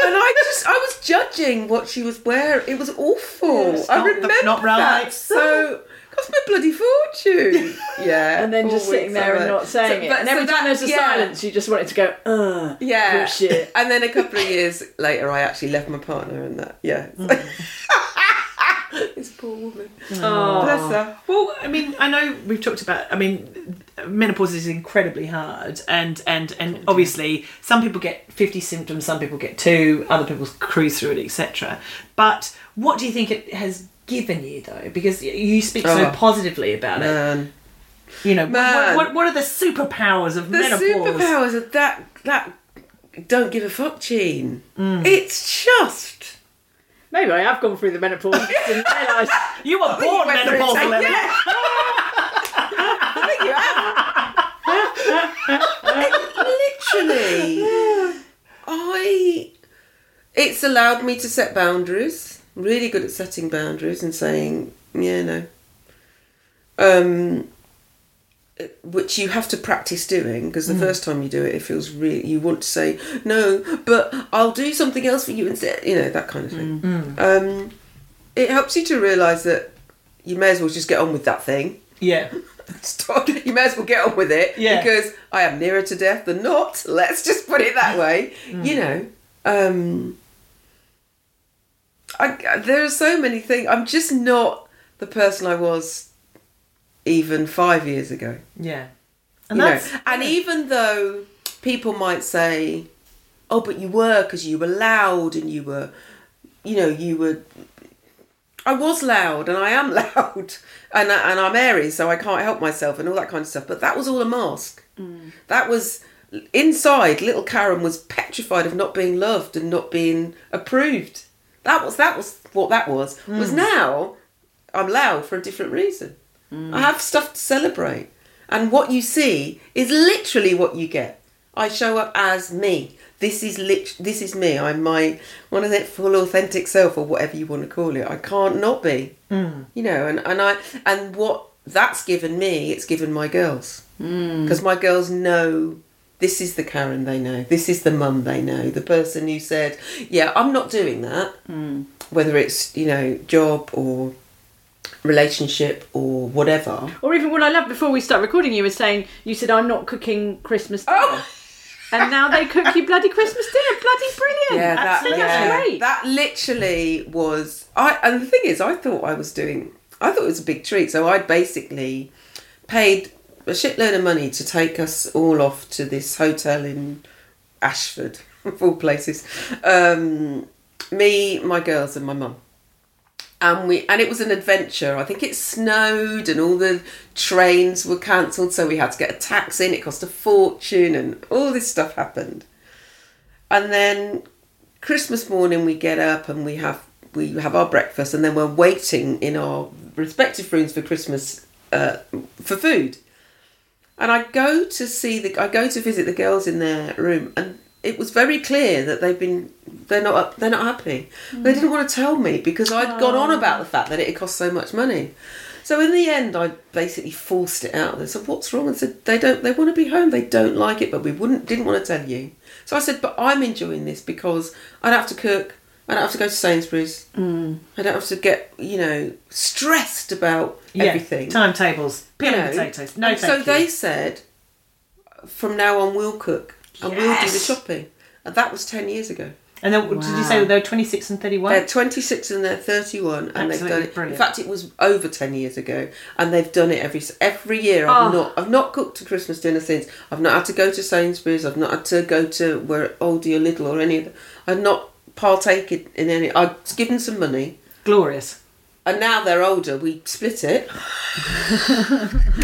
I just I was judging what she was wearing. It was awful. I not- remember not right. that. So cost me bloody fortune. [laughs] Yeah, and then just sitting there and not saying So- it. but- And every so time that- there's a yeah. silence, you just wanted to go, ugh. Yeah. Bullshit. And then a couple of years later, I actually left my partner and that. Yeah. [laughs] this poor woman. Oh. Bless her. Well, I mean, I know we've talked about. I mean, menopause is incredibly hard, and and and obviously, some people get fifty symptoms, some people get two, other people cruise through it, etc. But what do you think it has given you, though? Because you speak so Oh. positively about it. You know, what, Man. what, what are the superpowers of The menopause? superpowers of that that don't give a fuck, Gene. Mm. It's just Maybe I have gone through the menopause. and [laughs] didn't. You were born went through it, menopausal. [laughs] so- yeah. I think you have. Literally, I. It's allowed me to set boundaries. Really good at setting boundaries and saying, yeah, no. Um, which you have to practice doing because the first time you do it, it feels really. You want to say no, but I'll do something else for you instead. You know that kind of thing. Um, it helps you to realise that you may as well just get on with that thing. Yeah. [laughs] Stop. You may as well get on with it Yeah. because I am nearer to death than not. Let's just put it that way. You know, um, I, there are so many things. I'm just not the person I was even five years ago. Yeah. And You know, and even though people might say, "Oh, but you were because you were loud and you were, you know, you were I was loud and I am [laughs] loud and I- and I'm airy, so I can't help myself and all that kind of stuff. But that was all a mask. Mm. That was inside. Little Karen was petrified of not being loved and not being approved. That was that was what that was. Mm. Was now I'm loud for a different reason. I have stuff to celebrate, and what you see is literally what you get. I show up as me. This is lit. This is me. I'm my one of that full authentic self, or whatever you want to call it. I can't not be. Mm. You know, and and I and what that's given me, it's given my girls mm. because my girls know. This is the Karen they know. This is the mum they know. The person who said, "Yeah, I'm not doing that." Mm. Whether it's you know job or relationship or whatever. Or even what I loved before we start recording, you were saying you said I'm not cooking Christmas dinner, Oh! and now they cook you bloody Christmas dinner. Bloody brilliant! Yeah, that, Absolutely yeah, great. that literally was. I and the thing is, I thought I was doing. I thought it was a big treat, so I basically paid a shitload of money to take us all off to this hotel in Ashford, [laughs] of all places. Um, me, my girls, and my mum. And we and it was an adventure. I think it snowed and all the trains were cancelled, so we had to get a taxi and it cost a fortune and all this stuff happened. And then Christmas morning we get up and we have we have our breakfast and then we're waiting in our respective rooms for Christmas uh, for food. And I go to see the I go to visit the girls in their room and it was very clear that they've been they're not they're not happy. They didn't want to tell me because I'd gone on about the fact that it had cost so much money. So in the end, I basically forced it out. They said, "What's wrong?" I said, "They don't. They want to be home. They don't like it, but we wouldn't didn't want to tell you." So I said, "But I'm enjoying this because I don't have to cook. I don't have to go to Sainsbury's. Mm. I don't have to get you know stressed about Yeah, everything." Timetables, peeling You know? potatoes. No, And so you. they said, "From now on, we'll cook and we'll do the shopping." And that was ten years ago. And then, did you say they were 26 and 31? They're 26 and they're 31, and they've done it. brilliant. In fact, it was over 10 years ago, and they've done it every every year. I've Oh. not I've not cooked a Christmas dinner since. I've not had to go to Sainsbury's. I've not had to go to where Aldi or Lidl or any of. The, I've not partaken in any. I've given some money, Glorious. And now they're older. We split it,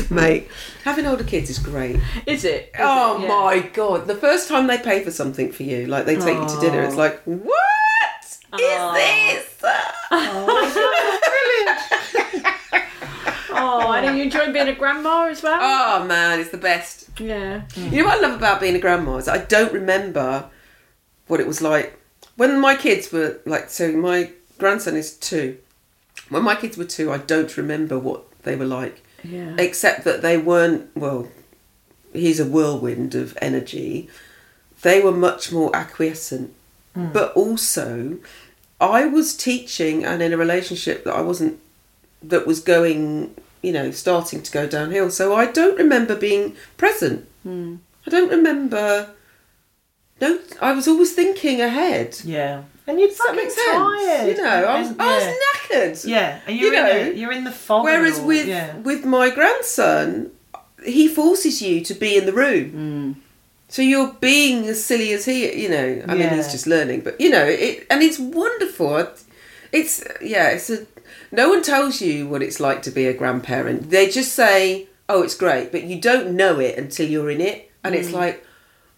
[laughs] mate. Having older kids is great. Is it? Is Oh it? Yeah. my god! The first time they pay for something for you, like they take you to dinner, it's like, what is this? [laughs] Oh, and you enjoy being a grandma as well? Oh man, it's the best. yeah. You know what I love about being a grandma is I don't remember what it was like when my kids were like. So my grandson is two. When my kids were two, I don't remember what they were like, Yeah. except that they weren't. Well, he's a whirlwind of energy. They were much more acquiescent, hmm. but also, I was teaching and in a relationship that I wasn't. That was going, you know, starting to go downhill. So I don't remember being present. Hmm. I don't remember. No, I was always thinking ahead. Yeah. And you're Does that make sense? tired. You know, I was, And- I was knackered. Yeah, and You you're, know, in, the, you're in the fog. Whereas all. with yeah. with my grandson, he forces you to be in the room. Mm. So you're being as silly as he, you know. I mean, he's just learning, but you know, it and it's wonderful. It's yeah, it's a. No one tells you what it's like to be a grandparent. They just say, "Oh, it's great," but you don't know it until you're in it, and it's mm. like,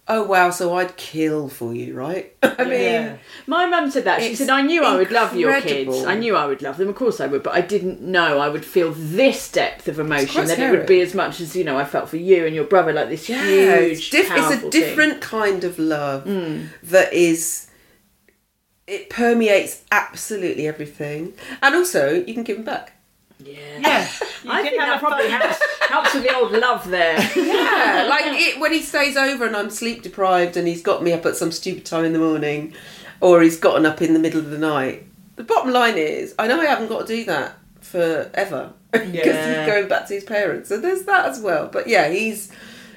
"Oh wow!" So I'd kill for you, right? [laughs] I mean, Yeah. My mum said that. She said, I knew I would love your kids. I knew I would love them. Of course I would. But I didn't know I would feel this depth of emotion. That it would be as much as, you know, I felt for you and your brother, like this Yeah, huge, it's, diff- it's a thing. different kind of love hmm. that is. It permeates absolutely everything, and also you can give them back. Yeah. [laughs] You I think that probably helps, helps with the old love there. [laughs] Yeah, like it, when he stays over and I'm sleep deprived and he's got me up at some stupid time in the morning, or he's gotten up in the middle of the night. The bottom line is, I know I haven't got to do that forever [laughs] because Yeah. he's going back to his parents. So there's that as well. But yeah, he's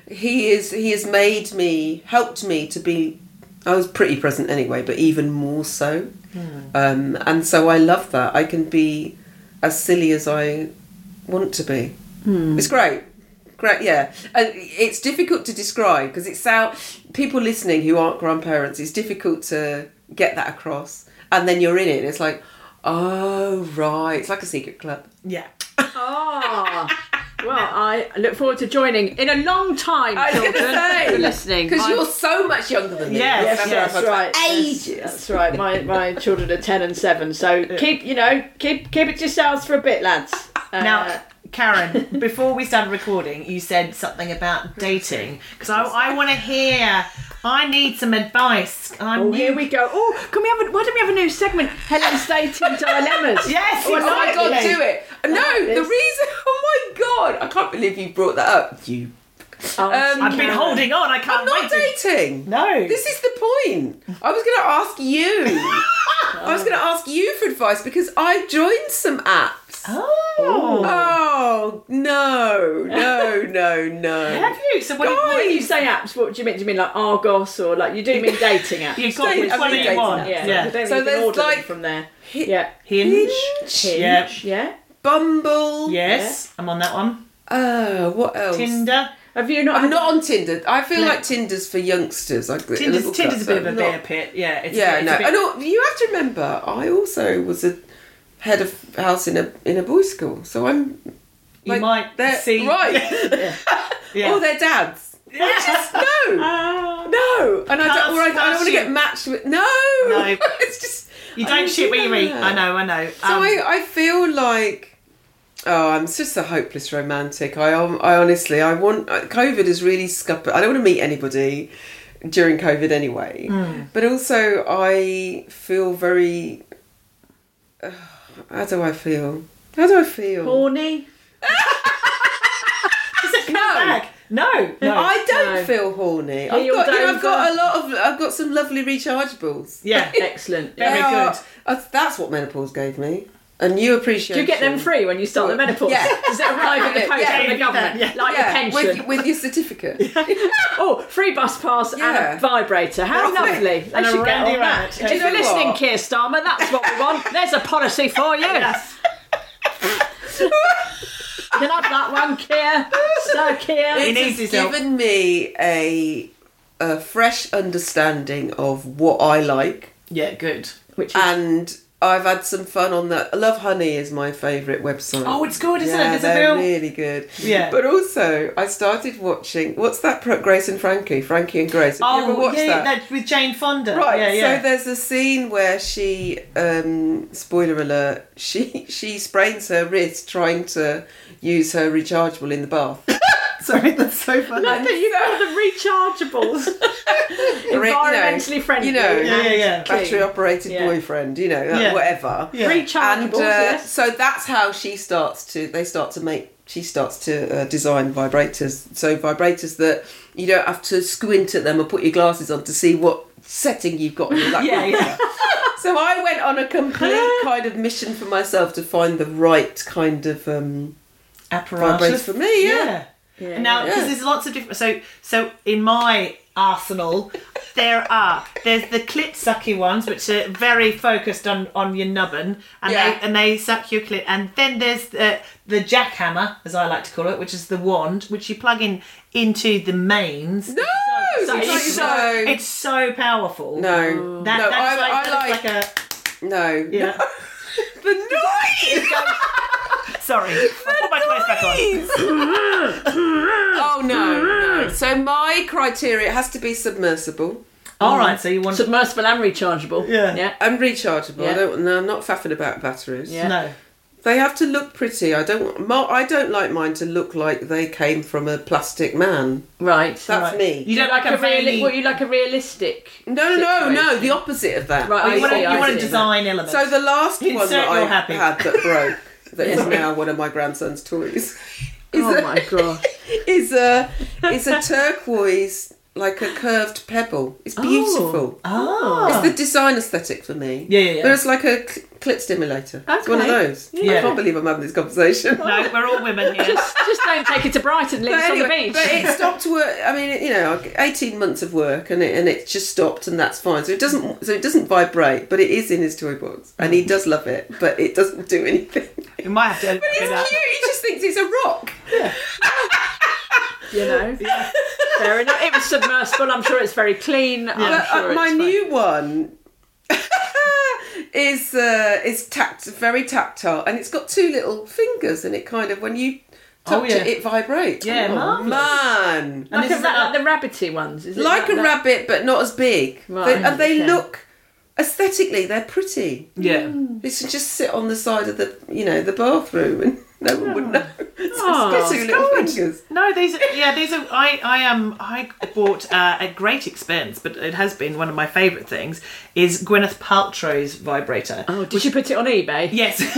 he is he has made me helped me to be. I was pretty present anyway, but even more so. Um, and so I love that. I can be as silly as I want to be. Hmm. It's great. Great, yeah. And it's difficult to describe because it's how people listening who aren't grandparents, it's difficult to get that across. And then you're in it, and it's like, Oh right, it's like a secret club. Yeah. Oh. [laughs] Well, I look forward to joining in a long time, I was children. gonna say for listening. because My- you're so much younger than me. Yes, Yes, yes, I've had for Ages. Ages. That's right. My my children are ten and seven, so keep you know keep keep it to yourselves for a bit, lads. Uh, Now, Karen, before we started recording, you said something about dating because I, I want to hear. I need some advice. I'm Oh, new- here we go. Oh, can we have? A, why don't we have a new segment? Helen's dating [laughs] dilemmas. Yes, Oh my god, exactly. do it! No, the reason. [laughs] Oh my god, I can't believe you brought that up. You. Oh, Um, I've been holding on. I can't I'm not wait. to- dating. No. This is the point. I was going to ask you. [laughs] I was going to ask you for advice because I joined some apps. Oh. Oh no, no, [laughs] no, no. Have you? So what, do you- what When you you say apps, what do you mean? Do you mean like Argos or like you do mean [laughs] dating apps? You've got Dating- which one you want? apps. yeah, yeah. I don't So so you can there's order like- from there. Hi- Yeah, Hinge. Hinge. Yeah. yeah. Bumble. Yes, I'm on that one. Uh, what else? Tinder. Have you not? I'm had- not on Tinder. I feel No. like Tinder's for youngsters. Like Tinder's, Tinder's a bit of a I'm beer not- pit. Yeah. It's Yeah, it's no. A bit, And all, you have to remember, I also was a head of house in a in a boys' school, so I'm. You like, might see. right. [laughs] Yeah. Or their dads. I just no, [laughs] Ah. no, and I don't. Or I, I don't want to get matched with. No, No. [laughs] it's just You don't shit where you eat. I know. I know. So Um, I, I feel like oh I'm just a hopeless romantic. I I honestly I want uh, COVID has really scuppered. I don't want to meet anybody during COVID anyway. Hmm. But also I feel very. Uh, how do I feel? How do I feel? horny. Come back. No. No. I don't No. feel horny. I've got, you know, I've got a lot of. I've got some lovely rechargeables. yeah. [laughs] Excellent. Very are- good. uh, That's what menopause gave me. A new appreciation. Do you get them free when you start the menopause? Yeah. [laughs] Does it arrive in the post Yeah, from the government? yeah. Like Yeah, a pension? with, with your certificate. [laughs] Oh, free bus pass Yeah. and a vibrator. How Right. lovely. They And a should get Randy on that. If you're you listening, what? Keir Starmer, that's what we want. There's a policy for you. You can have that one, Keir. Sir Keir. He It needs has his help. given me a a fresh understanding of what I like, Yeah. Good. Which is and I've had some fun on that. Lovehoney is my favourite website. Oh, it's good, isn't yeah, it? It's a they're real- really good. Yeah. But also, I started watching. What's that? Pro- Grace and Frankie, Frankie and Grace. Have you ever Oh, watched yeah, that? that's with Jane Fonda. Right, Yeah, yeah. so there's a scene where she, um, spoiler alert, [laughs] she she sprains her wrist trying to use her rechargeable in the bath. [laughs] Sorry, that's so funny. Look that you got the rechargeables. [laughs] Environmentally friendly. You know, Yeah, yeah, yeah. battery operated Yeah. boyfriend, you know, Yeah. whatever. Yeah. Rechargeables, And uh, yes. so that's how she starts to, they start to make, she starts to uh, design vibrators. So vibrators that you don't have to squint at them or put your glasses on to see what setting you've got on your. [laughs] Yeah, yeah. So I went on a complete kind of mission for myself to find the right kind of um, Apparatus for me. Yeah. Yeah. Yeah, now, because yeah. there's lots of different. So, so in my arsenal, there are there's the clit sucky ones, which are very focused on on your nubbin, and Yeah. they and they suck your clit. And then there's the the jackhammer, as I like to call it, which is the wand, which you plug in into the mains. No, So it's it's so, so it's so powerful. no, That, no. that's I, like, I like, like a no. yeah. [laughs] the noise. [laughs] Sorry, [laughs] I'll put my clothes back on. [laughs] oh no, no. So my criteria has to be submersible All right, so you want Submersible and rechargeable. Yeah. Yeah. and rechargeable. Yeah. I don't. No, I'm not faffing about batteries. Yeah. no. They have to look pretty. I don't. mo- I don't like mine to look like they came from a plastic man. Right. That's Right. me. You don't like, like a a reali- really. what you like a realistic. no, no, no, no. The opposite of that. Right, I you want, see, a, I you want a see. design element. So the last one Insert that I you're happy. had that broke, [laughs] that is now one of my grandson's toys, oh is Oh a, my god. [laughs] is a is a turquoise like a curved pebble. It's beautiful. oh. Ah. Ah. It's the design aesthetic for me. Yeah, yeah, yeah. But it's like a cl- clit stimulator. It's one of Okay. those. Yeah. I can't believe I'm having this conversation. No, we're all women here. [laughs] just, just don't take it to Brighton. Leave But us on the anyway, beach. but it stopped work. I mean, you know, eighteen months of work, and it and it just stopped, and that's fine. So it doesn't, so it doesn't vibrate, but it is in his toy box, and he does love it, but it doesn't do anything. You might have to open It's it cute. He just thinks it's a rock. [laughs] you know. [laughs] Fair enough. It was submersible. I'm sure it's very clean. I'm But sure uh, my it's fine. new one [laughs] is uh, is tact very tactile, and it's got two little fingers, and it kind of when you touch Oh, yeah. it, it vibrates. Yeah, oh, marvellous. man, Like, this a, is ra- like the rabbity ones, is it? like a that? rabbit, but not as big. Right, They- and they okay. look aesthetically, they're pretty. Yeah. They should just sit on the side of the, you know, the bathroom, and no one would know. [laughs] Oh, got two little fingers. No, these are, yeah, these are. I I um I bought uh, at great expense, but it has been one of my favourite things. Is Gwyneth Paltrow's vibrator? Oh, did you put it on eBay? Yes. [laughs]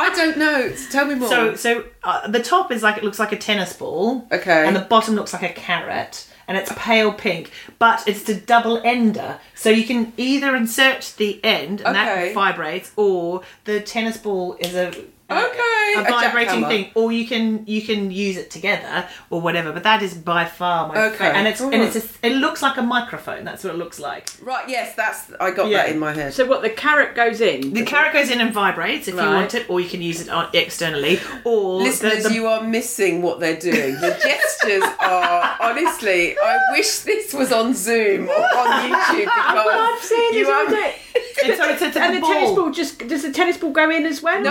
I don't know. Tell me more. so so uh, the top is like it looks like a tennis ball. Okay. And the bottom looks like a carrot. And it's pale pink, but it's a double ender, so you can either insert the end and Okay. that vibrates, or the tennis ball is a Okay, a a vibrating jackhammer. thing, or you can you can use it together or whatever. But that is by far my Okay, favorite, and it's and it's a, it looks like a microphone. That's what it looks like. right, yes, that's I got Yeah. that in my head. So what? The carrot goes in. The carrot goes in and vibrates if you want it, or you can use it on, externally. Or Listeners, the, the, you are missing what they're doing. The [laughs] gestures are honestly. I wish this was on Zoom or on YouTube [laughs] because I've seen you this all are. day. And so it's, it's And the ball. tennis ball just does the tennis ball go in as well? No,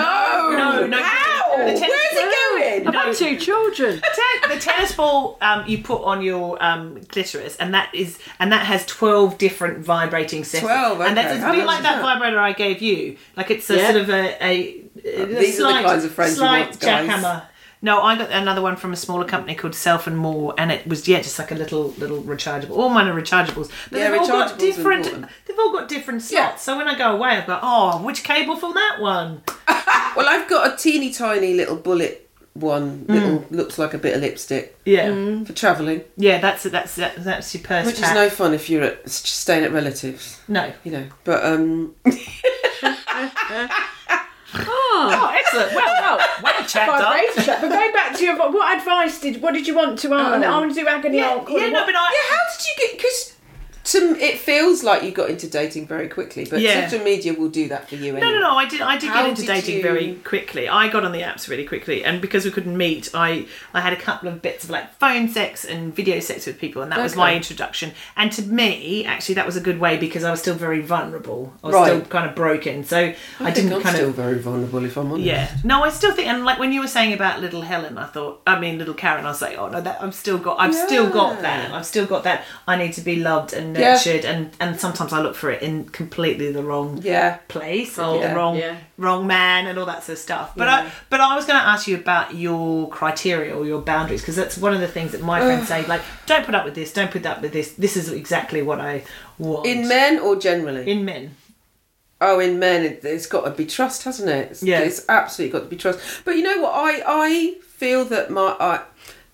No, no, How? Where's it going? I've got two children. [laughs] Ten- the tennis ball um, you put on your um, clitoris, and that is and that has twelve different vibrating settings. 12, and that's okay. it's a bit like that that? vibrator I gave you. Like it's a Yeah. sort of a, a, a These are the kinds of friends you slight want, guys. jackhammer. No, I got another one from a smaller company called Self and More, and it was yeah, just like a little little rechargeable. All mine are rechargeables, but Yeah, they've all got rechargeables different. important. They've all got different slots. Yeah. So when I go away, I've got oh, which cable for that one? [laughs] Well, I've got a teeny tiny little bullet one. Little looks like a bit of lipstick Yeah, for travelling, yeah, that's that's that's, that's your purse which is no fun if you're at, staying at relatives. no. You know, but um, [laughs] [laughs] Oh, excellent. Well, well, well checked up. But going back to your, what advice did, what did you want to, uh, I want to do agony Yeah, alcohol. yeah, no, but I. yeah, how did you get? Because to it feels like you got into dating very quickly, but Yeah. social media will do that for you. Anyway. No, no, no. I did. I did How get into did dating you- very quickly. I got on the apps really quickly, and because we couldn't meet, I I had a couple of bits of like phone sex and video sex with people, and that was my introduction. And to me, actually, that was a good way because I was still very vulnerable. I was Right. still kind of broken, so I, I, didn't I'm kind still of. very vulnerable if I'm honest. Yeah, no, I still think, and like when you were saying about little Helen, I thought, I mean, little Karen, I was like, oh no, that I've still got, I've still got that, I've still got that. I need to be loved and Yeah. and and sometimes I look for it in completely the wrong Yeah. place or Yeah. the wrong Yeah. wrong man and all that sort of stuff. But I but I was going to ask you about your criteria or your boundaries because that's one of the things that my friends say. Like, don't put up with this. Don't put up with this. This is exactly what I want In men or generally? In men. Oh, in men, it, it's got to be trust, hasn't it? It's, Yeah. it's absolutely got to be trust. But you know what? I I feel that my I,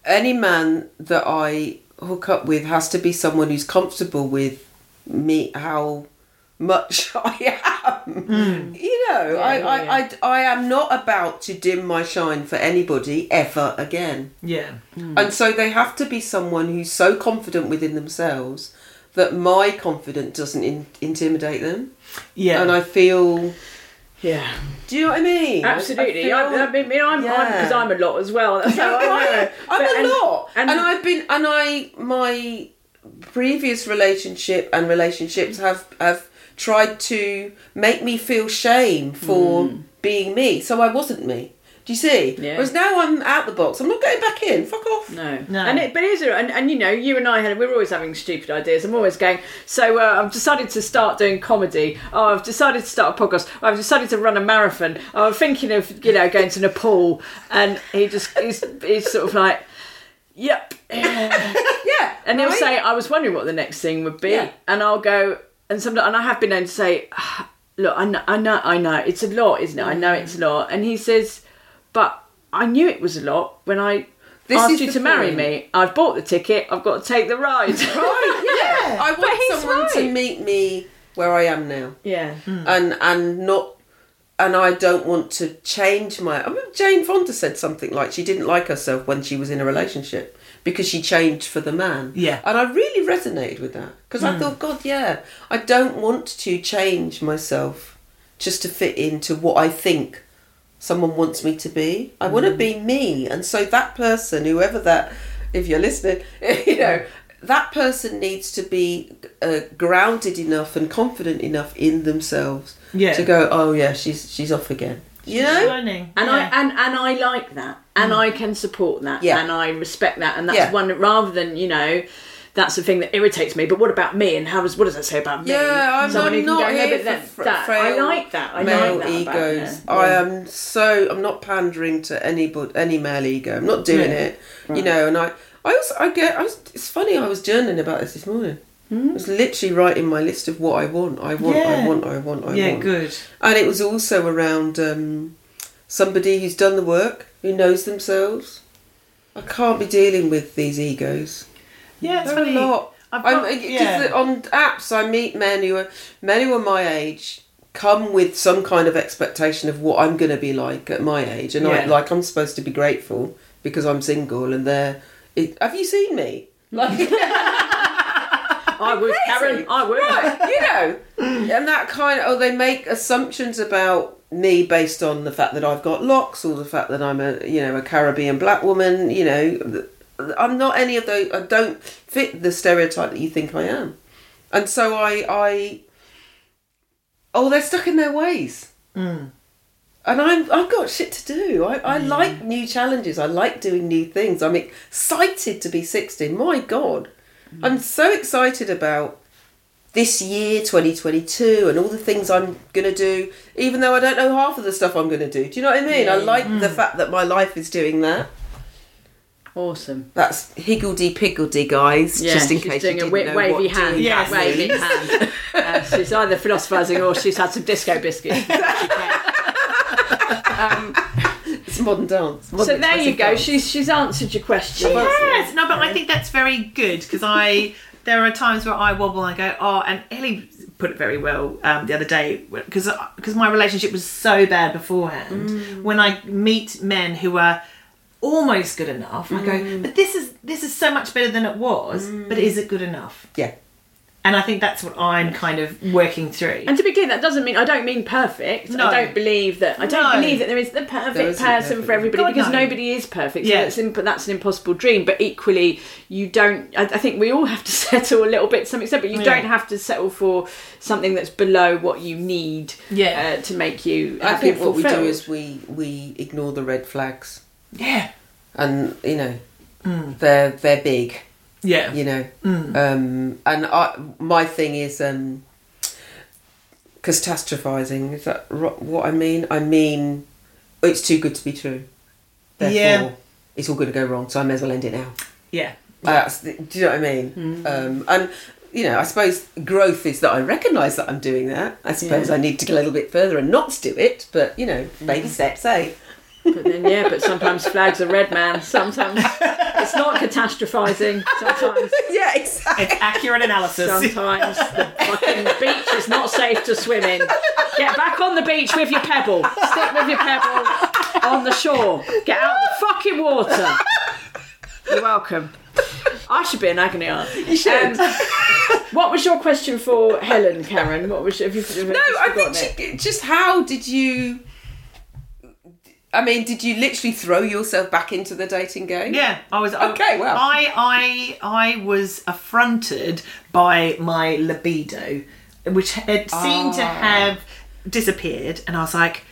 any man that I hook up with has to be someone who's comfortable with me how much [laughs] I am. Hmm. You know, I, yeah, I, I I am not about to dim my shine for anybody ever again. Yeah. Hmm. And so they have to be someone who's so confident within themselves that my confidence doesn't in- intimidate them. Yeah. And I feel. Yeah. Do you know what I mean? Absolutely. I, I, I mean, I'm because Yeah. I'm a lot as well. That's how [laughs] I know. I'm But- a and- lot, and, and- I've been, and I my previous relationship and relationships have have tried to make me feel shame for hmm. being me, so I wasn't me. Do you see? Yeah. Whereas now I'm out the box. I'm not going back in. Fuck off. No, No. and it, but is there? And, and you know, you and I had we're always having stupid ideas. I'm always going. So uh, I've decided to start doing comedy. Oh, I've decided to start a podcast. I've decided to run a marathon. Oh, I'm thinking of you know going to Nepal. And he just he's, he's sort of like, yep. [laughs] Yeah. And he'll right? say, I was wondering what the next thing would be. Yeah. And I'll go, and sometimes, and I have been known to say, "Ah, look, I know, I know, I know, it's a lot, isn't it? I know it's a lot. And he says, but I knew it was a lot when I This asked is you the to marry me. I've bought the ticket, I've got to take the ride. [laughs] Right. [laughs] Yeah. I want someone to meet me where I am now. yeah. Hmm. and and not and I don't want to change my I mean, Jane Fonda said something like she didn't like herself when she was in a relationship because she changed for the man. Yeah. And I really resonated with that because I hmm. thought god yeah, I don't want to change myself just to fit into what I think someone wants me to be. I want to be me and so that person whoever that if you're listening, [laughs] you know that person needs to be uh, grounded enough and confident enough in themselves Yeah. to go, oh yeah, she's she's off again. You know? Learning. And yeah. I and and I like that, and I can support that, Yeah. and I respect that, and that's Yeah. one rather than you know. That's the thing that irritates me. But what about me? And how does what does that say about me? Yeah, I'm, Someone I'm not go, here that- for fr- that- frail I like that. I male like that egos. I am so I'm not pandering to any but any male ego. I'm not doing Yeah. it. You know, and I I also I get I was, it's funny I was journaling about this this morning. Hmm? I was literally writing my list of what I want. I want. I want. I want. I yeah, want. Yeah, good. And it was also around um, somebody who's done the work, who knows themselves. I can't be dealing with these egos. Yeah, it's funny. a lot. I've I'm- got- uh, yeah. on apps, I meet men who are men who are my age, come with some kind of expectation of what I'm going to be like at my age, and I Yeah. like I'm supposed to be grateful because I'm single, and they're. It, have you seen me? [laughs] Like, I would, Karen. I would. you know, and that kind of oh, they make assumptions about me based on the fact that I've got locks or the fact that I'm a you know a Caribbean black woman. You know, I'm not any of those. I don't fit the stereotype that you think I am, and so I I oh they're stuck in their ways. Mm. And I'm, I've got shit to do. I, I like new challenges. I like doing new things. I'm excited to be 60. My God. Mm. I'm so excited about this year, 2022, and all the things I'm going to do, even though I don't know half of the stuff I'm going to do. Do you know what I mean? I like the mm. fact that my life is doing that. Awesome. That's higgledy piggledy, guys. Yeah, just in she's case doing you a didn't wi- know wavy what hand. doing Yes. that wavy hand. [laughs] Uh, she's either philosophising or she's had some disco biscuits. [laughs] It's modern dance. so there you go. dance. She's she's answered your question. Yes, no, but I think that's very good because I there are times where I wobble and I go, oh, and Ellie put it very well um, the other day because because my relationship was so bad beforehand. When I meet men who are almost good enough, I go, but this is this is so much better than it was, but is it good enough? Yeah. And I think that's what I'm kind of working through. And to be clear, that doesn't mean I don't mean perfect. No. I don't believe that. I don't No. believe that there is the perfect There isn't person perfect. for everybody God, because no. nobody is perfect. Yeah. So that's, imp- that's an impossible dream. But equally, you don't. I, I think we all have to [laughs] settle a little bit to some extent, but you Yeah. don't have to settle for something that's below what you need. Yeah. Uh, to make you. I happy think and what we do fulfilled. is we, we ignore the red flags. Yeah, and you know they're they're big yeah, you know. Um and I, my thing is um catastrophizing is that what i mean? I mean it's too good to be true. Therefore Yeah. it's all going to go wrong so i may as well end it now. Yeah. That's the- do you know what i mean? Um and you know i suppose growth is that i recognize that i'm doing that. I suppose i need to go a little bit further and not do it but you know baby steps eh But then, yeah, but sometimes flags are red, man. Sometimes it's not catastrophizing. Sometimes, [laughs] yeah exactly It's accurate analysis. sometimes the fucking beach is not safe to swim in. Get back on the beach with your pebble. Stick with your pebble on the shore. Get out the fucking water. You're welcome. I should be an agony aunt. You should. Um, what was your question for Helen, Karen? What was have you? Have you No, I think she, just how did you? I mean, did you literally throw yourself back into the dating game? Yeah, I was Okay, well. I I I was affronted by my libido, which had seemed to Ah. have disappeared, and I was like,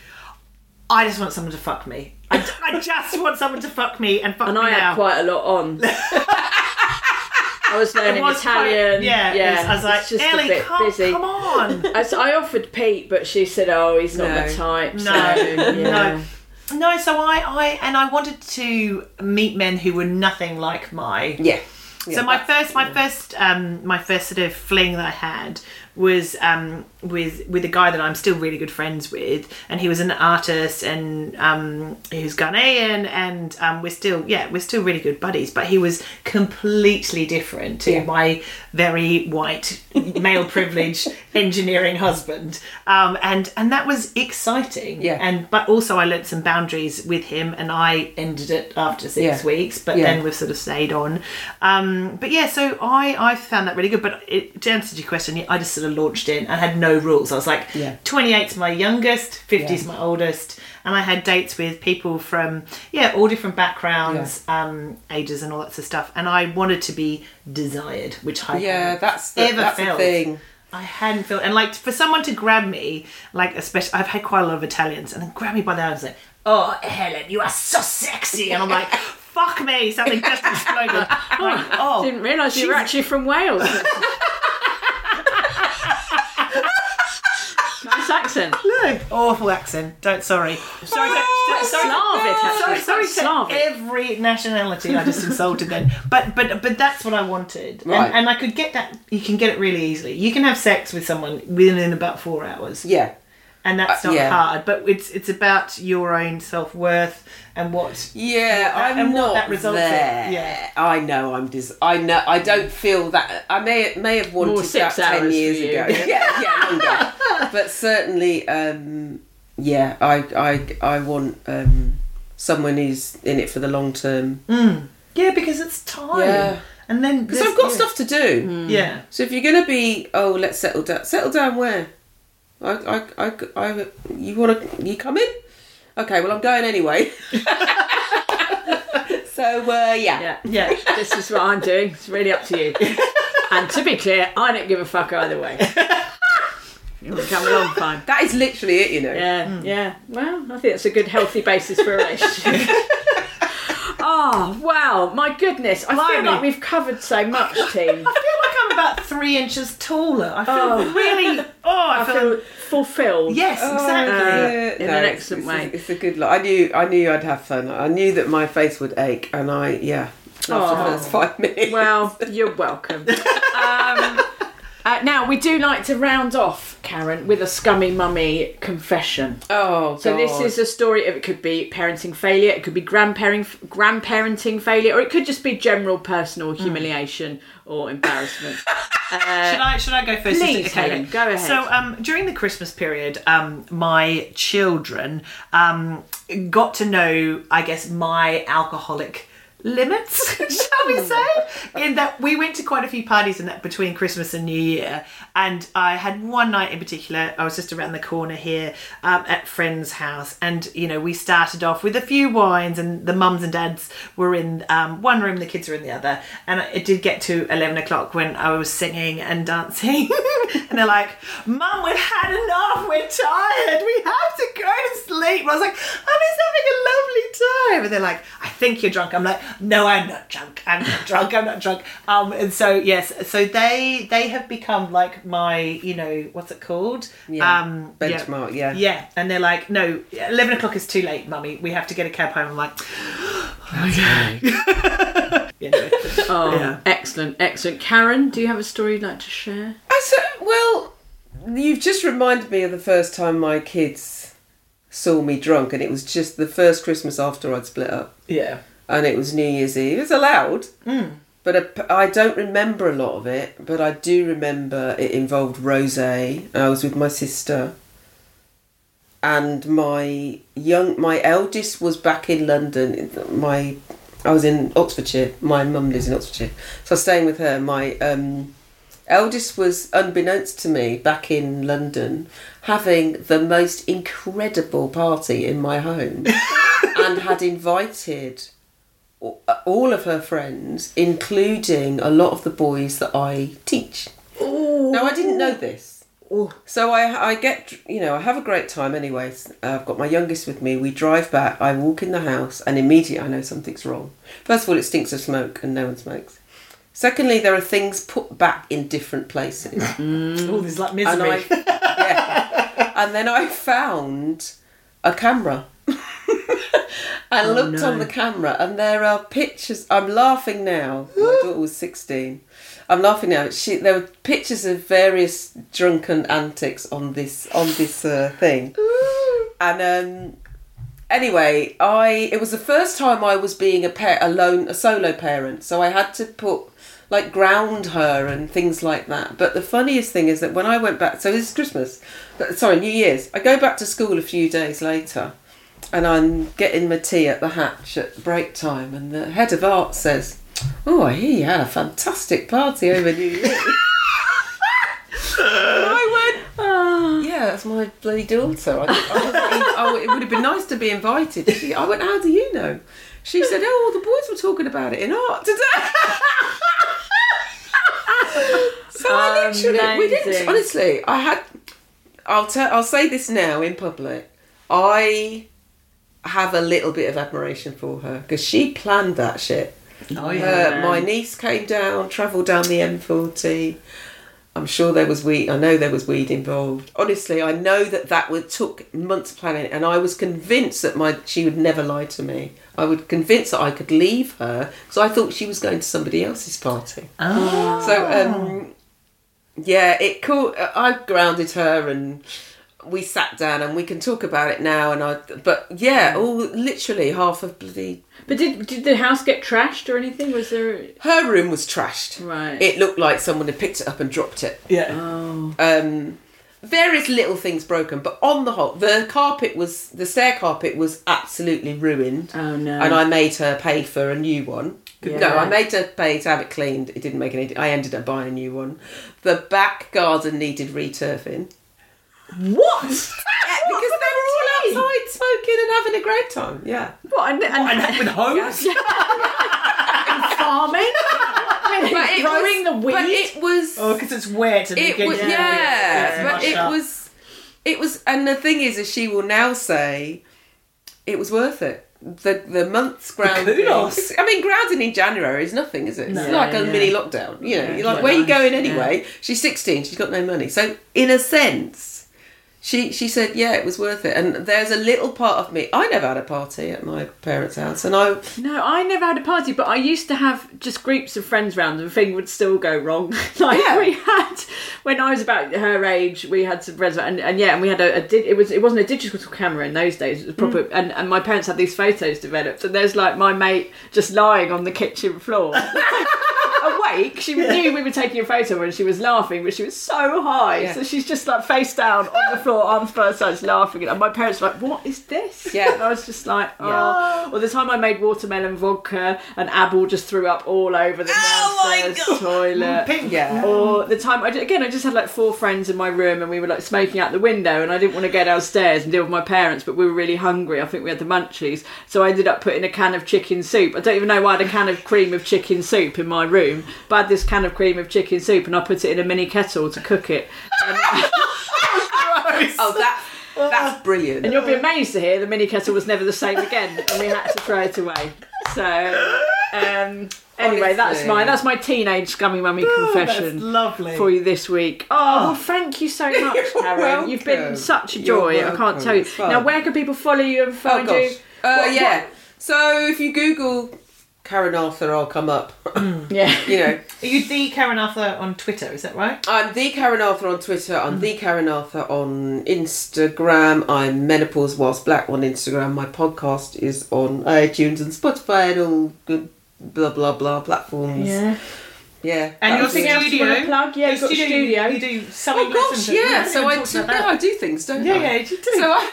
I just want someone to fuck me. I, I just want someone to fuck me and fuck and me I now. had quite a lot on. [laughs] I was learning It was quite- Italian. yeah, yeah. it was- I was like, just Ellie, a bit come, busy. come on. [laughs] I offered Pete, but she said, "Oh, he's not No. my type." so, No, yeah. no. No, so I, I and I wanted to meet men who were nothing like my Yeah. so my first my first um my first sort of fling that I had was um with with a guy that I'm still really good friends with and he was an artist and um he was Ghanaian and um we're still yeah we're still really good buddies but he was completely different to my very white male privileged [laughs] engineering husband um and and that was exciting Yeah. and but also I learnt some boundaries with him and I ended it after six Yeah. weeks but Yeah. then we've sort of stayed on um, but yeah, so I I found that really good. But it, to answer your question, yeah, I just sort of launched in and had no rules. I was like, Yeah. 28's my youngest, 50's Yeah. my oldest, and I had dates with people from yeah all different backgrounds, um, ages, and all that sort of stuff. And I wanted to be desired, which I Yeah, that's the- ever that's the felt. thing. I hadn't felt, and like for someone to grab me, like especially I've had quite a lot of Italians, and then grab me by the arm and say, "Oh, Helen, you are so sexy," and I'm like, [laughs] "Fuck me!" Something just exploded. [laughs] Like, oh, Didn't realise you were actually from Wales. [laughs] accent. [laughs] No, awful accent. Don't sorry. Sorry, to, oh, Quite sorry, Slavic, sorry, sorry to Slavic. every nationality I just insulted then. But but but that's what I wanted, Right. and, and I could get that. You can get it really easily. You can have sex with someone within about four hours, Yeah. And that's Uh, not yeah. hard. But it's it's about your own self worth and what. Yeah, I'm and what not that results in, there. yeah. I know I'm dis. I know I don't feel that. I may may have wanted More six that ten hours years for you. ago. yeah, yeah, longer. [laughs] but certainly, um, yeah, I I I want um, someone who's in it for the long term. Yeah, because it's time. Yeah. And then Because I've got yeah. stuff to do. Yeah. So if you're gonna be, oh, let's settle down. Settle down where? I, I, I, I you want to? You come in? Okay. Well, I'm going anyway. [laughs] so uh, yeah. Yeah, Yeah. this is what I'm doing. It's really up to you. And to be clear, I don't give a fuck either way. You want to come along, fine. That is literally it, you know. Yeah, yeah. Well, I think that's a good, healthy basis for a relationship. [laughs] oh, wow. My goodness. I feel like we've covered so much, team. [laughs] I feel like I'm about three inches taller. I feel Oh. really. [laughs] Oh, I, I feel. feel fulfilled. yes, Oh, exactly. yeah. in an excellent it's, way. It's, a good lot. I knew, I knew I'd have fun. I knew that my face would ache, and I, yeah, after Oh. the first five minutes. Well, you're welcome. [laughs] Um, uh, now, we do like to round off, Karen, with a scummy mummy confession. oh, So this is a story of it could be parenting failure, it could be grandparenting grandparenting failure, or it could just be general personal humiliation or embarrassment. [laughs] Should I should I go first? please, Okay. Helen, go ahead. So um, during the Christmas period, um, my children um, got to know, I guess, my alcoholic limits, [laughs] shall we say? In that we went to quite a few parties in that between Christmas and New Year, and I had one night in particular. I was just around the corner here um, at friend's house, and you know we started off with a few wines, and the mums and dads were in um, one room, the kids were in the other, and it did get to eleven o'clock when I was singing and dancing, [laughs] and they're like, "Mum, we've had enough. We're tired. We have to go to sleep." I was like, "I'm just having a lovely time," and they're like, "I think you're drunk." I'm like, "No, I'm not drunk. I'm not drunk. I'm not drunk." Um, and so yes, so they they have become like my, you know, what's it called? Yeah, Um, benchmark, yeah. yeah. And they're like, "No, eleven o'clock is too late, mummy. We have to get a cab home." I'm like, [gasps] "Okay." [laughs] yeah, anyway. oh, yeah. excellent, excellent. Karen, do you have a story you'd like to share? I said, well, you've just reminded me of the first time my kids saw me drunk, and it was just the first Christmas after I'd split up, yeah. and it was New Year's Eve. It was allowed, Mm. but a- I don't remember a lot of it. But I do remember it involved rosé. I was with my sister, and my young, my eldest was back in London. My I was in Oxfordshire. My mum lives in Oxfordshire, so I was staying with her. My um, eldest was, unbeknownst to me, back in London, having the most incredible party in my home, [laughs] and had invited all of her friends, including a lot of the boys that I teach. Now I didn't know this. So I, I get, you know, I have a great time anyways. Uh, I've got my youngest with me. We drive back. I walk in the house and immediately I know something's wrong. First of all, it stinks of smoke and no one smokes. Secondly, there are things put back in different places. [laughs] Oh, there's like and misery. I, [laughs] yeah. and then I found a camera. [laughs] I Oh, looked on the camera and there are pictures. I'm laughing now. My [gasps] daughter was 16. I'm laughing now. She, there were pictures of various drunken antics on this on this uh, thing. And um, anyway, I it was the first time I was being a pair alone, a solo parent. So I had to put like ground her and things like that. But the funniest thing is that when I went back, so this is Christmas, but sorry, New Year's. I go back to school a few days later, and I'm getting my tea at the hatch at break time, and the head of art says, "Oh, I hear you had a fantastic party over New Year's." [laughs] I went, ah, yeah, that's my bloody daughter. I, I even- oh, it would have been nice to be invited. I went, how do you know? She said, oh, the boys were talking about it in art today. [laughs] so I literally, we didn't, honestly, I had, I'll tell, I'll say this now in public. I have a little bit of admiration for her because she planned that shit. Oh Uh, my niece came down, travelled down the M40. I'm sure there was weed. I know there was weed involved. Honestly, I know that that would took months planning, and I was convinced that my she would never lie to me. I would convinced that I could leave her because I thought she was going to somebody else's party. Oh. So, um, yeah, it cool. I grounded her and we sat down and we can talk about it now. And I, but yeah, all literally half of bloody But did did the house get trashed or anything? Was there? her room was trashed. Right. It looked like someone had picked it up and dropped it. Yeah. Oh. Um, various little things broken, but on the whole, the carpet was the stair carpet was absolutely ruined. Oh no! And I made her pay for a new one. No, I made her pay to have it cleaned. It didn't make any. I ended up buying a new one. The back garden needed returfing. what? [laughs] Yeah, because they were all outside smoking and having a great time. Yeah. What? And, and, And with [laughs] homes? [laughs] farming? But it growing was, the weed? But it was. Oh, because it's wet and it was get yeah, but it up. was it was and the thing is as she will now say it was worth it the the months grounding kudos. i mean grounding in january is nothing is it it's No. like a Yeah. mini lockdown you know you're like Yeah. where are you going anyway she's 16 she's got no money so in a sense she she said yeah it was worth it and there's a little part of me i never had a party at my parents house and i No, I never had a party, but I used to have just groups of friends round, and thing would still go wrong. [laughs] like Yeah. we had when I was about her age, we had some friends, and, and yeah, and we had a, a di- it was it wasn't a digital camera in those days. It was proper, mm. and, and my parents had these photos developed, and there's like my mate just lying on the kitchen floor. [laughs] Awake, she knew we were taking a photo and she was laughing, but she was so high, Yeah. so she's just like face down on the floor, arms both sides, laughing. And my parents were like, "What is this?" Yeah. and I was just like, "Oh." Or the time I made watermelon vodka and Abel just threw up all over the oh downstairs toilet. Pink. yeah Or the time I again I just had like four friends in my room and we were like smoking out the window and I didn't want to go downstairs and deal with my parents but we were really hungry I think we had the munchies so I ended up putting a can of chicken soup I don't even know why I had a can of cream of chicken soup in my room but I had this can of cream of chicken soup and I put it in a mini kettle to cook it [laughs] and, oh that that's brilliant and you'll be amazed to hear the mini kettle was never the same again and we had to throw it away so um anyway that's my that's my teenage scummy mummy confession That's lovely. for you this week. Oh, well, thank you so much, [laughs] Karen. You've been such a joy. I can't tell you. Now, where can people follow you and Oh find you? gosh. Uh, What- yeah. So if you Google Karen Arthur, I'll come up. Mm. [laughs] Yeah. you know, Are you the Karen Arthur on Twitter? Is that right? I'm the Karen Arthur on Twitter. I'm the mm. Karen Arthur on Instagram. I'm Menopause Whilst Black on Instagram. My podcast is on iTunes and Spotify and all good blah blah blah platforms. Yeah. Yeah. And your that's Anything you studio? wanna plug? Yeah, Your you've got a studio. You do sewing Oh gosh, yeah. So I, haven't talked t- about yeah. I do things, don't Yeah, I? yeah, you do. So I,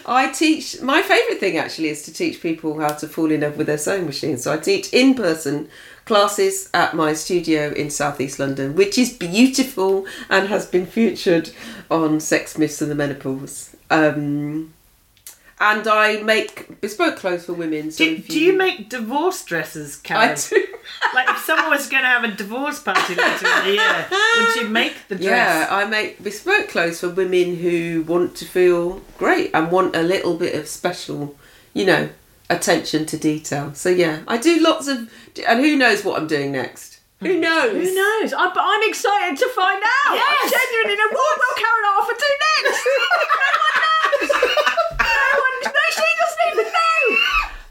[laughs] I teach. My favourite thing actually is to teach people how to fall in love with their sewing machine. So I teach in person classes at my studio in southeast London, which is beautiful and has been featured on Sex Myths and the Menopause. Um, and I make bespoke clothes for women. So do, if do you make divorce dresses, [laughs] Karen? I do. Like if someone was going to have a divorce party later in the year, would you make the dress? Yeah, I make bespoke clothes for women who want to feel great and want a little bit of special, you know, attention to detail. So yeah, I do lots of, and who knows what I'm doing next? Who hmm. knows? Who knows? I, but I'm excited to find out. I Yes. genuinely know what will Karen Arthur do next. no one knows. No one. No, she doesn't even know.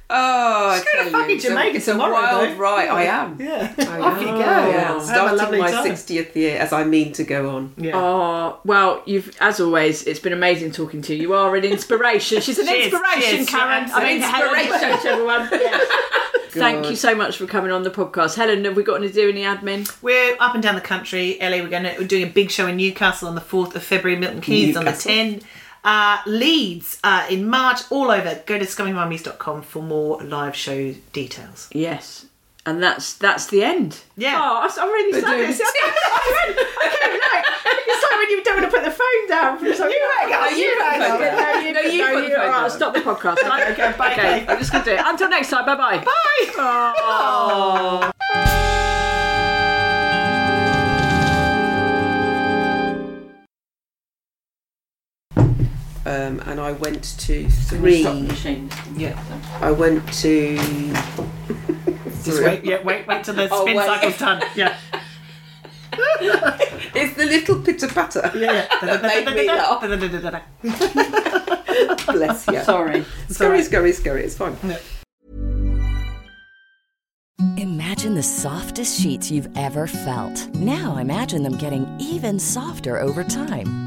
Oh, I Just go to fucking you, it's a- Jamaica it's a tomorrow, wild though. ride. I am. Yeah. I Off you go. Yeah, starting my time. sixtieth year as I mean to go on. Yeah. Oh well, you've as always. It's been amazing talking to you. You are an [laughs] inspiration. She's an Cheers, inspiration, cheers, Karen. I mean, absolutely. Helen, Inspiration. everyone. [laughs] Yeah. Thank you so much for coming on the podcast, Helen. Have we got to do any admin? We're up and down the country. LA, we're going to we're doing a big show in Newcastle on the fourth of February. Milton Keynes on the Newcastle. 10th. Uh, Leeds uh, in March. All over. Go to scummymummies.com for more live show details. Yes. And that's that's the end. Yeah. Oh, I'm- I'm really sad. doing- It's- [laughs] I can't- I can't like. It's like when you don't want to put the phone down. For something. You hang on, No, you hang on. No, you, No, put the phone down. Stop the podcast. I- okay, bye, Okay, bye. I'm just going to do it. Until next time. Bye bye. Bye. Um, and I went to three. Stop the machine. Yeah. I went to. Just wait, yeah, wait, wait till the [laughs] Oh, spin wait. cycle's done. [laughs] Yeah. It's the little pitter patter. Yeah, yeah. [laughs] Made me laugh. Bless you. Sorry. Scurry, scurry, scurry. It's fine. Imagine the softest sheets you've ever felt. Now imagine them getting even softer over time.